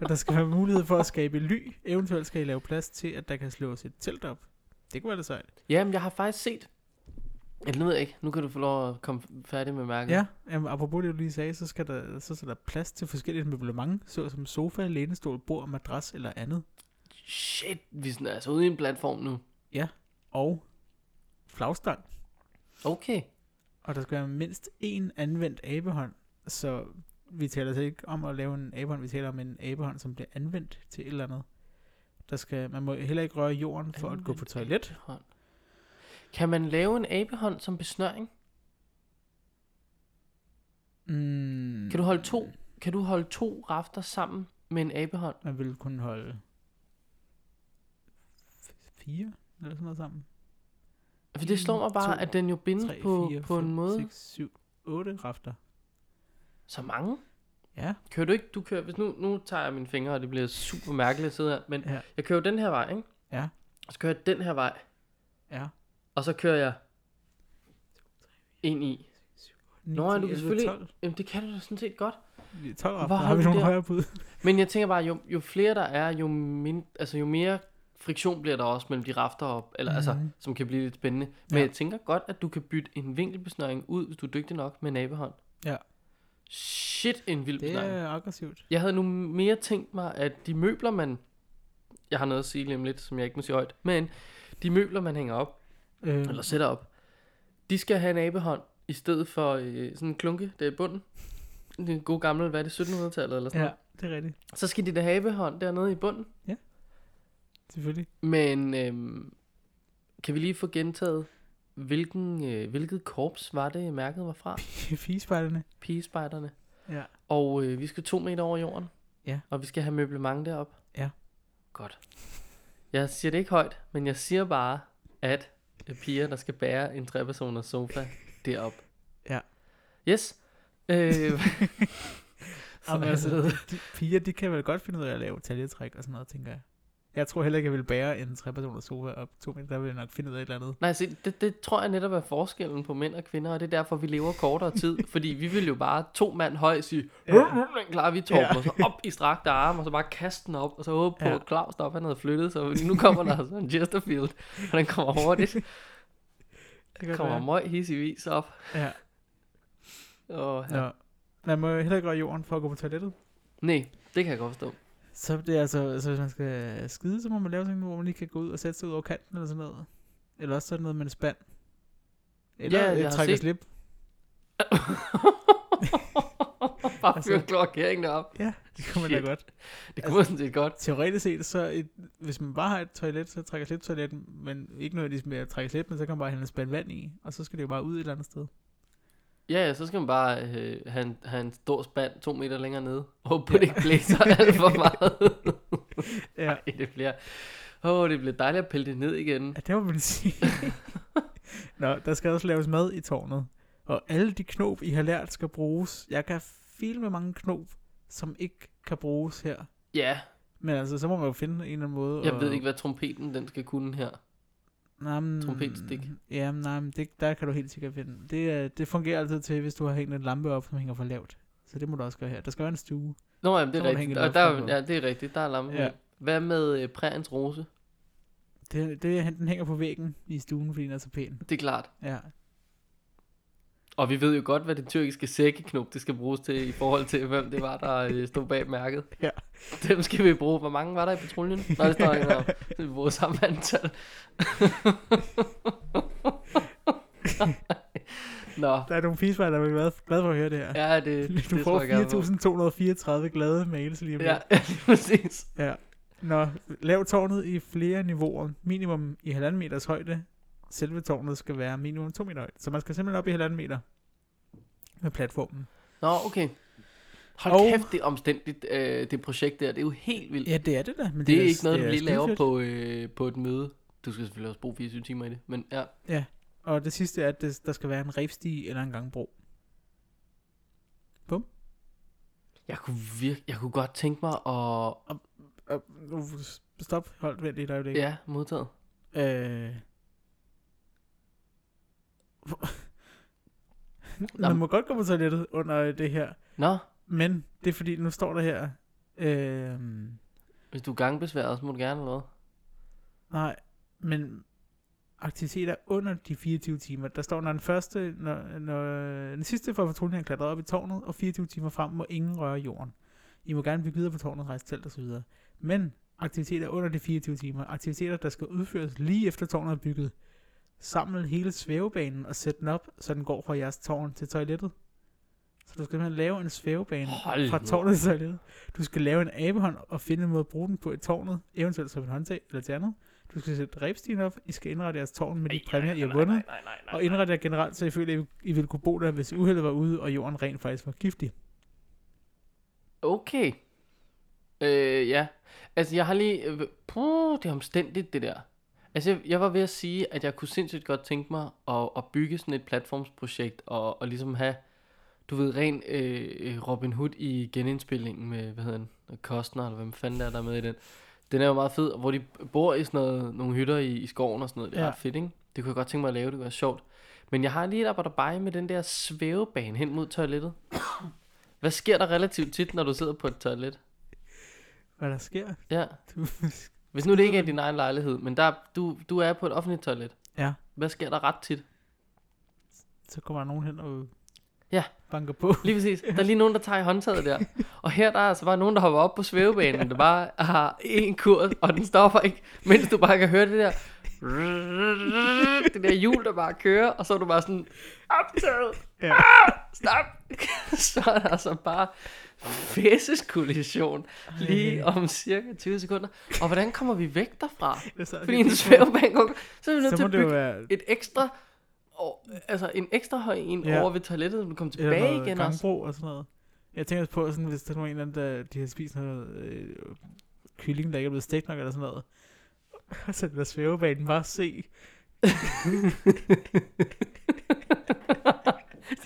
Og der skal være mulighed for at skabe ly. Eventuelt skal I lave plads til, at der kan slås et telt op. Det kunne være det sejt. Jamen, jeg har faktisk set... Eller nu ved jeg ikke. Nu kan du få lov at komme færdig med mærket. Ja, jamen, apropos det, du lige sagde, så skal der, så skal der plads til forskellige møblement, såsom sofa, lænestol, bord, madras eller andet. Shit, vi er altså ude i en platform nu. Og flagstang. Okay. Og der skal være mindst én anvendt abehånd, så vi taler altså ikke om at lave en abehånd, vi taler om en abehånd, som bliver anvendt til et eller andet. Der skal, man må heller ikke røre jorden for at gå på toilet. abehånd. Kan man lave en abehånd som besnøring? Mm, Kan du holde to, kan du holde to rafter sammen med en abehånd? Man vil kunne holde fire eller sådan noget sammen. For det slår mig bare, to, at den jo bindes 3, på, 4, på en 5, måde. 6, 7, 8 rafter. Så mange? Ja. Kører du ikke, du kører, hvis nu, nu tager jeg mine fingre, og det bliver super mærkeligt at sidde her, men Ja. jeg kører den her vej, ikke? Ja. Og så kører jeg den her vej, Ja. og så kører jeg ind i. 9, Nå, ja, 10, du kan 11, selvfølgelig- 12. Jamen, det kan du da sådan set godt. 12 Hvor rafter. har vi nogle der? højere bud? Men jeg tænker bare, jo, jo flere der er, jo, min, altså, jo mere friktion bliver der også mellem de rafter op, eller, mm. altså, Mhm. som kan blive lidt spændende. Men Ja. jeg tænker godt, at du kan bytte en vinkelbesnøring ud, hvis du er dygtig nok med en abehånd. Ja. Shit, en vild Det er aggressivt. Jeg havde nu mere tænkt mig, at de møbler, man... Jeg har noget at sige lige om lidt, som jeg ikke må sige højt. Men de møbler, man hænger op, Øh, eller sætter op, de skal have en abehånd, i stedet for øh, sådan en klunke, der er i bunden. Det er god gamle, hvad er det, 1700-tallet eller sådan ja, noget. det er rigtigt. Så skal de da have abehånd dernede i bunden. Selvfølgelig. Men øhm, kan vi lige få gentaget, hvilken, øh, hvilket korps var det, mærket var fra? Figespejderne. Pigespejderne. Ja. Og øh, vi skal to meter over jorden. Ja. Og vi skal have møblement derop. Ja. Godt. Jeg siger det ikke højt, men jeg siger bare, at øh, piger, der skal bære en trepersoners sofa derop. Ja. Yes. Øh, Jamen, altså, de piger, de kan vel godt finde ud af at lave taljetræk og sådan noget, tænker jeg. Jeg tror heller ikke, jeg vil bære en trepersoners sofa op to meter. Der vil jeg nok finde ud af et eller andet. Nej, se, det, det tror jeg netop er forskellen på mænd og kvinder, og det er derfor, vi lever kortere tid. fordi vi vil jo bare to mand høj sige, Ja. ja. den klarer vi Torben, Ja. og så op i strakte arme, og så bare kaste den op, og så håbe på, Ja. at Claus deroppe, han havde flyttet fordi nu kommer der sådan en Chesterfield, og den kommer hurtigt, Det kan kommer møg hissigvis op. Ja. Og, ja. Nå. Man må heller ikke røre jorden for at gå på toilettet. Nej, det kan jeg godt forstå. Så det er altså, altså hvis man skal skide, så må man lave sådan noget, hvor man lige kan gå ud og sætte sig ud over kanten eller sådan noget. Eller også sådan noget med en spand. Eller Ja, jeg et har træk og set- slip. bare Altså- fyre kloakeringen derop. Ja, det kunne man da godt. Det kunne altså, sådan set godt. Teoretisk set, så et, hvis man bare har et toilet, så trækker slip toilet, men ikke noget med at trække slip, men så kan man bare hælde en spand vand i, og så skal det jo bare ud et eller andet sted. Ja, ja, så skal man bare øh, have, en, have en stor spand to meter længere nede. Håbe på, ja. det ikke blæser alt for meget. Ja, Ej, det bliver... Åh, oh, det bliver dejligt at pille det ned igen. ja det må man sige. Nå, der skal også laves mad i tårnet. Og alle de knop, I har lært, skal bruges. Jeg kan file med mange knop, som ikke kan bruges her. Ja, Men altså, så må man jo finde en eller anden måde. jeg at- ved ikke, hvad trompeten den skal kunne her. Men, Trompetstik. Ja, nej, det, der kan du helt sikkert finde. Det, er- det fungerer altid til, hvis du har hængt en lampe op, som hænger for lavt. Så det må du også gøre her. Der skal være en stue. Nå, jamen, det er rigtigt. Og der, er- ja, det er rigtigt. Der er lampe. Ja. Hvad med øh, prægens rose? Det, det, den hænger på væggen i stuen, fordi den er så pæn. Det er klart. Ja. Og vi ved jo godt, hvad det tyrkiske sækkeknop, det skal bruges til, i forhold til, hvem det var, der øh, stod bag mærket. Ja. Dem skal vi bruge. Hvor mange var der i patruljen? Nå, det står ikke der. Det er vores samme antal. Nå, Der er nogle fisvejl, der vil være glade for at høre det her. ja, det, Du det får tror jeg gerne på. 4.234 glade mails lige om Ja, lige præcis. ja. Nå, lav tårnet i flere niveauer. Minimum i halvanden meters højde. Selve tårnet skal være minimum 2 meter højt. Så man skal simpelthen op i halvanden meter med platformen. Nå, okay. Hold Og- kæft, det er omstændigt, øh, det projekt der. Det er jo helt vildt. Ja, det er det da. Men det er da- ikke noget, du er lige laver på, øh, på et møde. Du skal selvfølgelig også bruge 24 timer i det, men ja. Og det sidste er, at det, der skal være en revstige eller en gangbro. Jeg kunne, virke, jeg kunne godt tænke mig at... Og, nu, stop, hold, vent et øjeblik. Ja, modtaget. Øh... Man må godt gå på toilettet under det her. Nå, Men det er fordi, nu står der her... Øh... hvis du er gangbesværet, så må du gerne, hvad? Nej, men aktiviteter under de 24 timer. Der står, når den første, når, når den sidste for patruljen er klatret op i tårnet, og 24 timer frem må ingen røre jorden. I må gerne bygge videre på tårnet, rejse telt osv. Men aktiviteter under de 24 timer, aktiviteter, der skal udføres lige efter tårnet er bygget. Samle hele svævebanen og sæt den op, så den går fra jeres tårn til toilettet. Så du skal simpelthen lave en svævebane Hold fra tårnet til toilettet. Du skal lave en abehånd og finde en måde at bruge den på i tårnet, eventuelt som en håndtag eller til andet. Du skal sætte rebstigen op, I skal indrette jeres tårn med de præmier, I har vundet, og indrette jer generelt, så I føler, at I ville kunne bo der, hvis uheldet var ude, og jorden rent faktisk var giftig. Okay. Øh, ja. Altså, jeg har lige... Puh, det er omstændigt, det der. Altså, jeg, jeg var ved at sige, at jeg kunne sindssygt godt tænke mig at, at bygge sådan et platformsprojekt, og, og ligesom have, du ved, ren øh, Robin Hood i genindspillingen med, hvad hedder den, Kostner, eller hvem fanden der er der med i den. Den er jo meget fed, hvor de bor i sådan noget, nogle hytter i, i skoven og sådan noget. Det er ja. ret fedt, ikke? Det kunne jeg godt tænke mig at lave, det kunne være sjovt. Men jeg har lige et arbejde med den der svævebane hen mod toilettet. Hvad sker der relativt tit, når du sidder på et toilet? Hvad der sker? Ja. Du, Hvis nu det ikke er din egen lejlighed, men der, du, du er på et offentligt toilet. Ja. Hvad sker der ret tit? så kommer der nogen hen og Ja. banker på. Lige præcis. Der er lige nogen, der tager i håndtaget der. Og her der er altså bare nogen, der hopper op på svævebanen, der bare har en kurs, og den stopper ikke, mens du bare kan høre det der. Det der hjul, der bare kører, og så er du bare sådan, optaget, Ja. stop. Så er der altså bare fæseskollision lige om cirka 20 sekunder. Og hvordan kommer vi væk derfra? Er så- Fordi en svævebane går, så er vi nødt til at bygge være et ekstra, og, altså en ekstra høj en Ja. over ved toilettet, når du kommer eller tilbage noget igen også. og sådan noget. Jeg tænker også på, sådan, hvis der er nogen, der, der de har spist noget øh, kylling, der ikke er blevet stegt nok eller sådan noget. Og så der svævebanen bare se.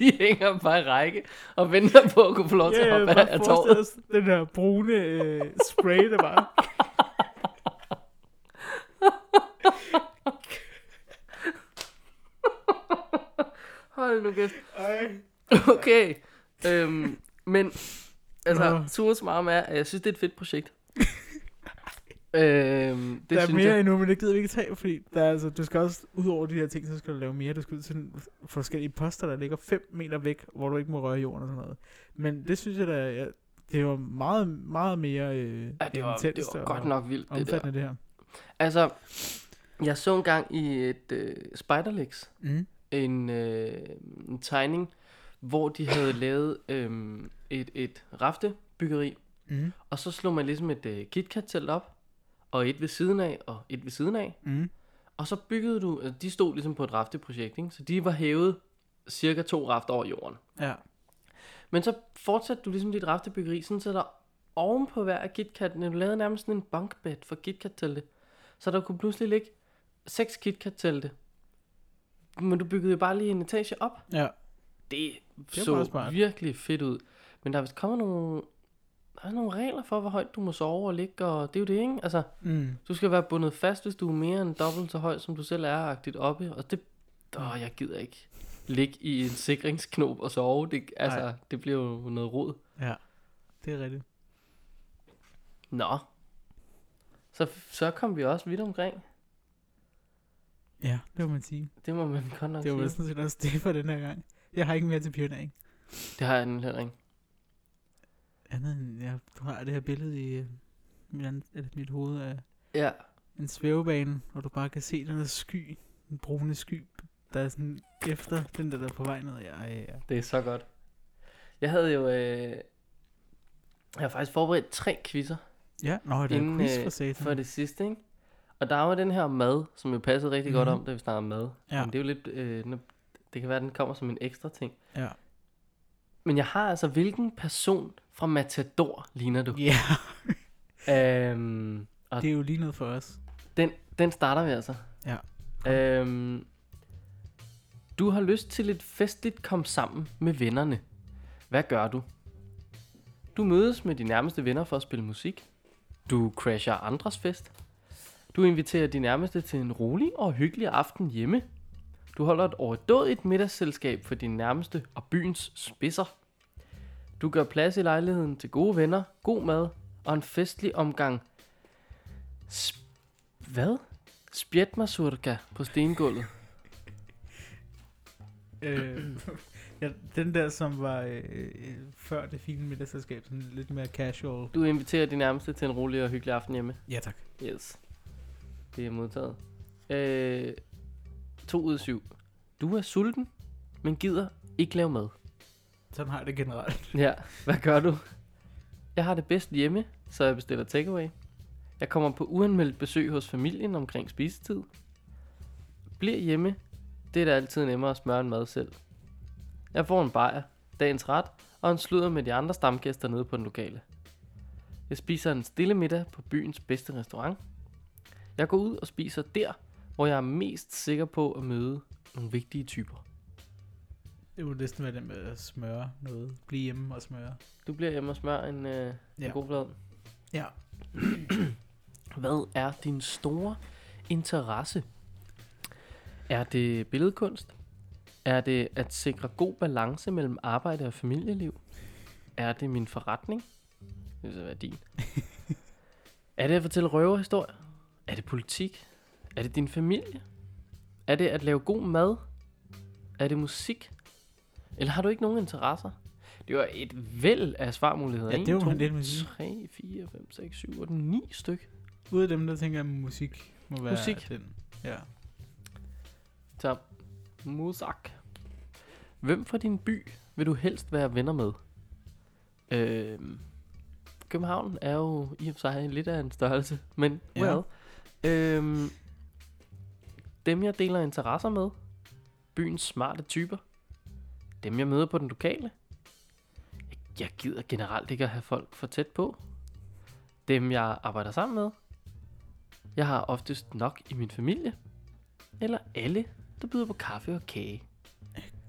De hænger bare i række og venter på at kunne få lov til at Ja, hoppe af os den der brune øh, spray, der bare... Hold nu kæft. Okay. Øhm, men, altså, super smart er, at jeg synes, det er et fedt projekt. Øhm, det der er synes mere jeg. endnu, men det gider vi ikke tage, fordi der er, altså, du skal også, ud over de her ting, så skal du lave mere. Du skal ud til forskellige poster, der ligger 5 meter væk, hvor du ikke må røre jorden og sådan noget. Men det synes jeg da, ja, det var meget, meget mere øh, Ja, det var, det var og godt nok vildt, det der. det her. Altså, jeg så engang i et øh, Spiderlegs, Mm. en, øh, en tegning, hvor de havde lavet øh, et, et raftebyggeri, Mm. og så slog man ligesom et øh, KitKat-telt op, og et ved siden af, og et ved siden af, Mm. og så byggede du, altså de stod ligesom på et rafteprojekt, ikke? så de var hævet cirka to rafter over jorden. Ja. Men så fortsatte du ligesom dit raftebyggeri, sådan så der oven på hver af KitKat'ene, du lavede nærmest sådan en bunkbed for KitKat-telte. Så der kunne pludselig ligge seks KitKat-telte. Men du byggede jo bare lige en etage op. Ja. Det, meget så smart. virkelig fedt ud. Men der er vist kommet nogle, der er nogle regler for, hvor højt du må sove og ligge, og det er jo det, ikke? Altså, Mm. du skal være bundet fast, hvis du er mere end dobbelt så høj, som du selv er, agtigt oppe. Og det, åh, jeg gider ikke ligge i en sikringsknop og sove. Det, altså, Nej. det bliver jo noget rod. Ja. Det er rigtigt. Nå. Så, så kom vi også vidt omkring. Ja, det må man sige. Det må man godt nok Det var sige. sådan set også det for den her gang. Jeg har ikke mere til pioner, Det har jeg den heller ikke. Andet end, ja, du har det her billede i øh, mit, andet, eller mit hoved af Ja. en svævebane, hvor du bare kan se den her sky, den brune sky, der er sådan efter den der, der er på vej ned. Ja, ja, ja. Det er så godt. Jeg havde jo... Øh, jeg har faktisk forberedt tre quizzer Ja, nå, det er Inden, quiz øh, for satan. for det sidste, ikke? Og der var den her mad, som jo passede rigtig mm-hmm. godt Mhm. om, da vi snakker mad. Ja. Men det er jo lidt... Øh, det kan være, at den kommer som en ekstra ting. Ja. Men jeg har altså, hvilken person fra Matador ligner du? Ja, Øhm, og det er jo lige noget for os. den, den starter vi altså. Ja. Øhm, du har lyst til et festligt kom sammen med vennerne. Hvad gør du? Du mødes med de nærmeste venner for at spille musik. Du crasher andres fest. Du inviterer de nærmeste til en rolig og hyggelig aften hjemme. Du holder et overdådigt middagsselskab for dine nærmeste og byens spidser. Du gør plads i lejligheden til gode venner, god mad og en festlig omgang. Sp- hvad? Spjætmasurka på stengulvet. øh, ja, den der, som var øh, øh, før det fine middagsselskab, sådan lidt mere casual. Du inviterer de nærmeste til en rolig og hyggelig aften hjemme. Ja, tak. Yes. Det er modtaget. Øh, 2 ud af 7. Du er sulten, men gider ikke lave mad. Sådan har jeg det generelt. Ja, hvad gør du? Jeg har det bedst hjemme, så jeg bestiller takeaway. Jeg kommer på uanmeldt besøg hos familien omkring spisetid. Bliver hjemme. Det er da altid nemmere at smøre en mad selv. Jeg får en bajer, dagens ret og en sludder med de andre stamgæster nede på den lokale. Jeg spiser en stille middag på byens bedste restaurant. Jeg går ud og spiser der, hvor jeg er mest sikker på at møde nogle vigtige typer. Det må næsten være det med at smøre noget. Blive hjemme og smøre. Du bliver hjemme og smører en, øh. Ja. en god flad. Ja. Hvad er din store interesse? Er det billedkunst? Er det at sikre god balance mellem arbejde og familieliv? Er det min forretning? Det vil være din. er det at fortælle røverhistorier? Er det politik? Er det din familie? Er det at lave god mad? Er det musik? Eller har du ikke nogen interesser? Det var et væld af svarmuligheder. Ja, 1, det må 2, man lidt med sige. 3, 4, 5, 6, 7, 8, 9 styk. Ud af dem, der tænker, at musik må være Musik. den. Ja. Så, Musak. Hvem fra din by vil du helst være venner med? Øhm, København er jo i og for sig lidt af en størrelse, men Ja. well. Øhm, dem jeg deler interesser med. Byens smarte typer. Dem jeg møder på den lokale. Jeg- gider generelt ikke at have folk for tæt på. Dem jeg arbejder sammen med. Jeg har oftest nok i min familie. Eller alle, der byder på kaffe og kage.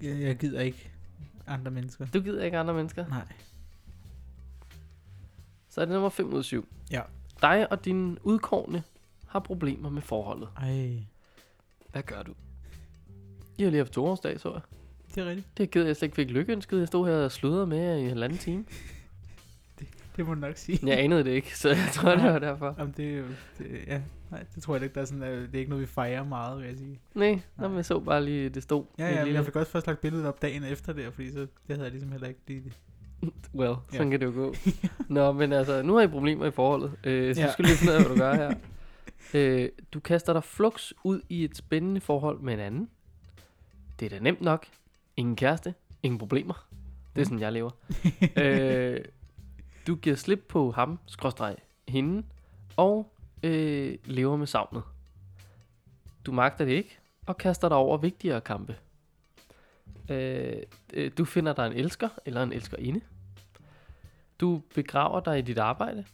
Jeg, jeg gider ikke andre mennesker. Du gider ikke andre mennesker. Nej. Så er det nummer 5 ud af 7. Ja. Dig og din udkårne har problemer med forholdet. Ej, Hvad gør du? I har lige haft toårsdag, så jeg. Det er rigtigt. Det er ked, jeg slet ikke fik lykkeønsket. Jeg stod her og sludrede med i en halvanden time. Det må du nok sige. Jeg anede det ikke, så jeg tror, det var derfor. Jamen, det er jo... Det, ja, nej, det tror jeg ikke, der er sådan... øh, Det er ikke noget, vi fejrer meget, vil jeg sige. Nej, Nå, men jeg så bare lige, det stod. Ja, ja, lille- jeg fik også først lagt billedet op dagen efter der, fordi så, det havde jeg ligesom heller ikke lige... Well, sådan Ja. kan det jo gå. Nå, men altså, nu har I problemer i forholdet. Øh, så Ja. skal lige finde ud af, hvad du gør her. Øh, du kaster dig flux ud i et spændende forhold med en anden. Det er da nemt nok. Ingen kæreste, ingen problemer. Det er sådan, jeg lever. øh, du giver slip på ham, skråstreg hende, og øh, lever med savnet. Du magter det ikke, og kaster dig over vigtigere kampe. Øh, øh, du finder dig en elsker, eller en elskerinde. Du begraver dig i dit arbejde.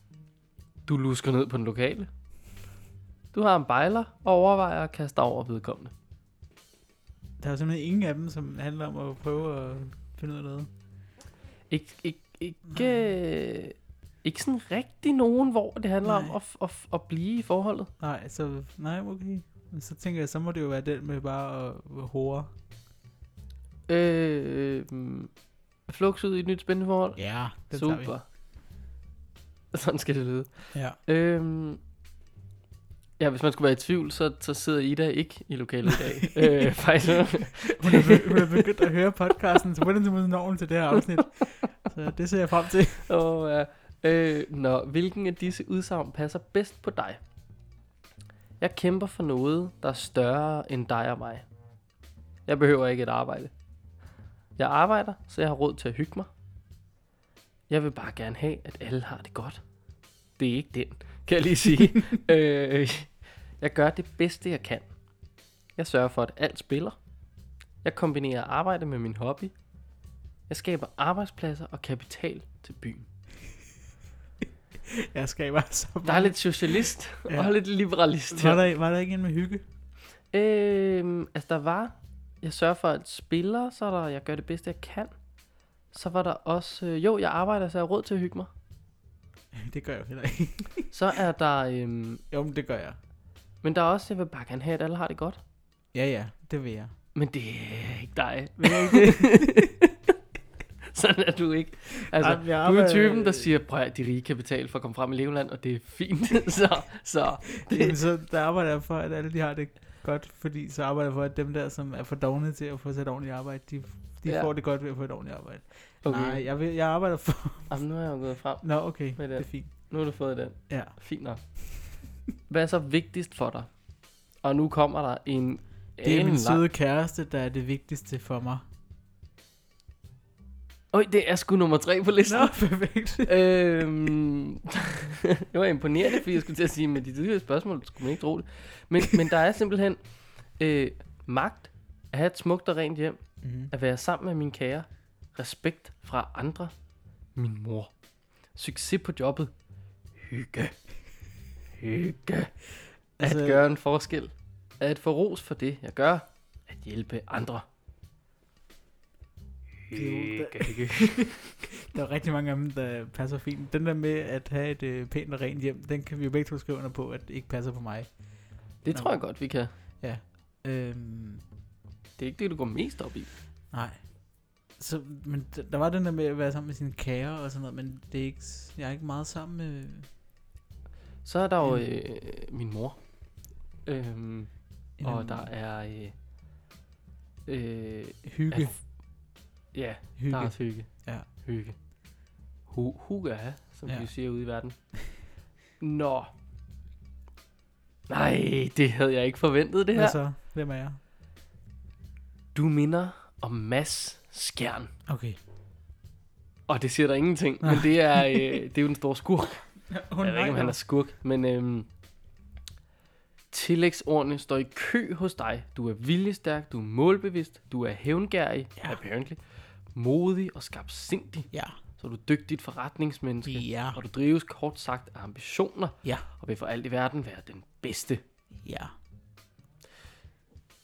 Du lusker ned på den lokale. Du har en bejler og overvejer at kaste dig over vedkommende. Der er simpelthen ingen af dem, som handler om at prøve at finde ud af noget. Ik- ikke, ikke, øh, ikke sådan rigtig nogen, hvor det handler Nej. om at, at, at blive i forholdet. Nej, så... Nej, okay. Men så tænker jeg, så må det jo være den med bare at hore. Øh, flux ud i et nyt spændende forhold. Ja, vi. Super. Sådan skal det lyde. Ja. Øhm, ja, hvis man skulle være i tvivl, så, så sidder Ida ikke i lokalet i dag. øh, faktisk. Hun er, be- hun er begyndt at høre podcasten, så den måde når hun til det her afsnit. Så det ser jeg frem til. Åh, ja. Øh, nå, hvilken af disse udsagn passer bedst på dig? Jeg kæmper for noget, der er større end dig og mig. Jeg behøver ikke et arbejde. Jeg arbejder, så jeg har råd til at hygge mig. Jeg vil bare gerne have, at alle har det godt. Det er ikke den, kan jeg lige sige. øh, jeg gør det bedste, jeg kan. Jeg sørger for, at alt spiller. Jeg kombinerer arbejde med min hobby. Jeg skaber arbejdspladser og kapital til byen. Jeg skaber så Der er lidt socialist Ja. og lidt liberalist Var der, var der ikke en med hygge? Øhm, altså der var, jeg sørger for at spille, så er der, jeg gør det bedste jeg kan. Så var der også, øh, jo jeg arbejder, så jeg har råd til at hygge mig. Det gør jeg jo heller ikke. Så er der, øhm, Jo, men det gør jeg. Men der er også, jeg vil bare gerne have, at alle har det godt. Ja, ja, det vil jeg. Men det er ikke dig. Vil jeg ikke det? Sådan er du ikke. Altså, Ej, men jeg du er typen, der siger, prøv at de rige kan betale for at komme frem i Legoland, og det er fint. så, så Jamen, det, så der arbejder jeg for, at alle de har det godt, fordi så arbejder jeg for, at dem der, som er for dogne til at få sig et ordentligt arbejde, de, de Ja. får det godt ved at få et ordentligt arbejde. okay. Nej, jeg, vil, jeg arbejder for... Jamen, nu er jeg jo gået frem. Nå, okay, det er fint. Nu har du fået den. Ja. Fint nok. Hvad er så vigtigst for dig? Og nu kommer der en Det er min søde kæreste, der er det vigtigste for mig. Øj, det er sgu nummer tre på listen. Nå, perfekt. øhm, det var imponerende, fordi jeg skulle til at sige, med de tidligere spørgsmål, skulle man ikke tro det. Men, men der er simpelthen øh, magt, at have et smukt og rent hjem, Mm-hmm. at være sammen med min kære, respekt fra andre, min mor, succes på jobbet, hygge, hygge, at Altså- gøre en forskel, at få ros for det, jeg gør, at hjælpe andre. Er Hygge, hygge. Der er rigtig mange af dem, der passer fint. Den der med at have et øh, pænt og rent hjem, den kan vi jo begge to skrive under på, at det ikke passer på mig. Det tror jeg godt, vi kan. Øhm, Det er ikke det, du går mest op i. nej. Så, men der var den der med at være sammen med sine kære og sådan noget, men det er ikke, jeg er ikke meget sammen med... Så er der jo Mm. øh, min mor. Øhm, og der er... Øh, øh, hygge. at- ja, hygge. der er hygge. Ja. Hygge. Hu Huga, som Ja. vi siger ude i verden. Nå. Nej, det havde jeg ikke forventet, det Hvad her. så? Hvem er jeg? Du minder om Mads Skjern. Okay. Og det siger der ingenting, men det er, øh, det er jo den store skurk. Hun Jeg ved ikke, om han er skurk, men øhm, tillægsordene står i kø hos dig. Du er viljestærk, du er målbevidst, du er hævngærig, Ja. apparently, modig og skarpsindig. Ja. Så er du dygtigt forretningsmenneske, Ja. og du drives kort sagt af ambitioner, Ja. og vil for alt i verden være den bedste. Ja.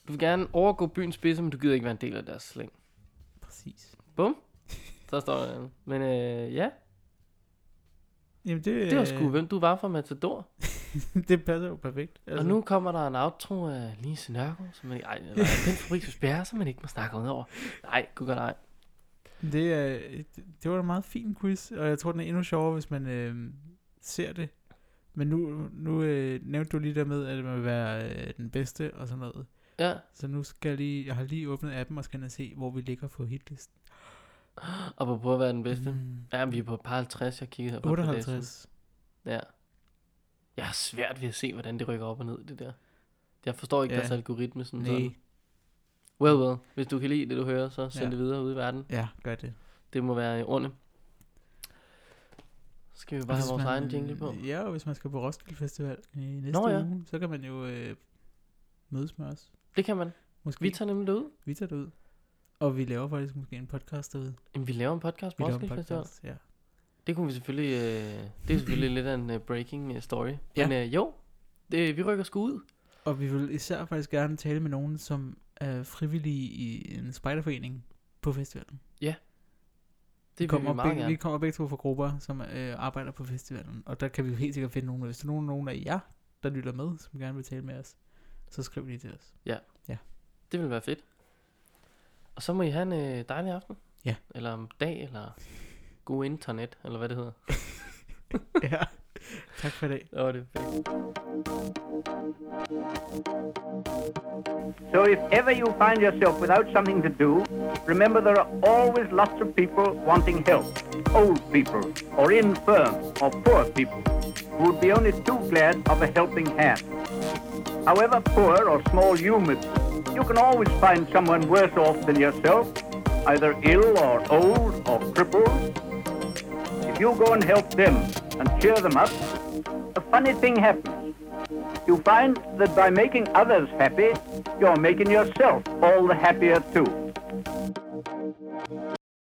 Du vil gerne overgå byens spidser, men du gider ikke være en del af deres slæng. Præcis. Bum. Så står der. Men øh, ja, Jamen det, det var sgu, hvem du var fra Matador. det passer jo perfekt. Altså. Og nu kommer der en outro af Lise Nørgaard, som man, ej, eller den fabrik, du spærrer, som man ikke må snakke ud over. Nej, gud godt nej. Det, det var en meget fin quiz, og jeg tror, den er endnu sjovere, hvis man øh, ser det. Men nu, nu øh, nævnte du lige der med, at man vil være øh, den bedste og sådan noget. Ja, Så nu skal jeg lige, jeg har lige åbnet appen og skal se, hvor vi ligger på hitlisten. Og på at være den bedste. Mm. Ja, vi er på par 50, jeg kiggede her på. et par dage siden. 58. Ja. Jeg har svært ved at se, hvordan det rykker op og ned, det der. Jeg forstår ikke Ja. deres algoritme sådan Nej. sådan. Well, well. Hvis du kan lide det, du hører, så send Ja. det videre ud i verden. Ja, gør det. Det må være. Så skal vi bare have vores man- egen jingle på. Ja, og hvis man skal på Roskilde Festival i næste Nå ja. uge, så kan man jo øh, mødes med os. Det kan man. Måske. Vi tager nemlig det ud. vi tager det ud. Og vi laver faktisk måske en podcast derude. Jamen, vi laver en podcast Vi på laver en podcast, ja. Det kunne vi selvfølgelig... Øh, det er selvfølgelig lidt af en uh, breaking uh, story. Ja. Men uh, jo, det, vi rykker sgu ud. Og vi vil især faktisk gerne tale med nogen, som er frivillige i en spejderforening på festivalen. Det vi, kommer vi meget begge, gerne. vi kommer begge to fra grupper, som øh, arbejder på festivalen. Og der kan vi jo helt sikkert finde nogen. Hvis der er nogen, nogen af jer, der lytter med, som gerne vil tale med os, så skriv lige til os. Det vil være fedt. Og så må I have en øh, dejlig aften. Ja. Eller om dag, eller god internet, eller hvad det hedder. ja. Tak for dag. Åh, det er fedt. So if ever you find yourself without something to do, remember there are always lots of people wanting help. Old people, or infirm, or poor people, who would be only too glad of a helping hand. However poor or small you may be, You can always find someone worse off than yourself, either ill or old or crippled. If you go and help them and cheer them up, a funny thing happens. You find that by making others happy, you're making yourself all the happier too.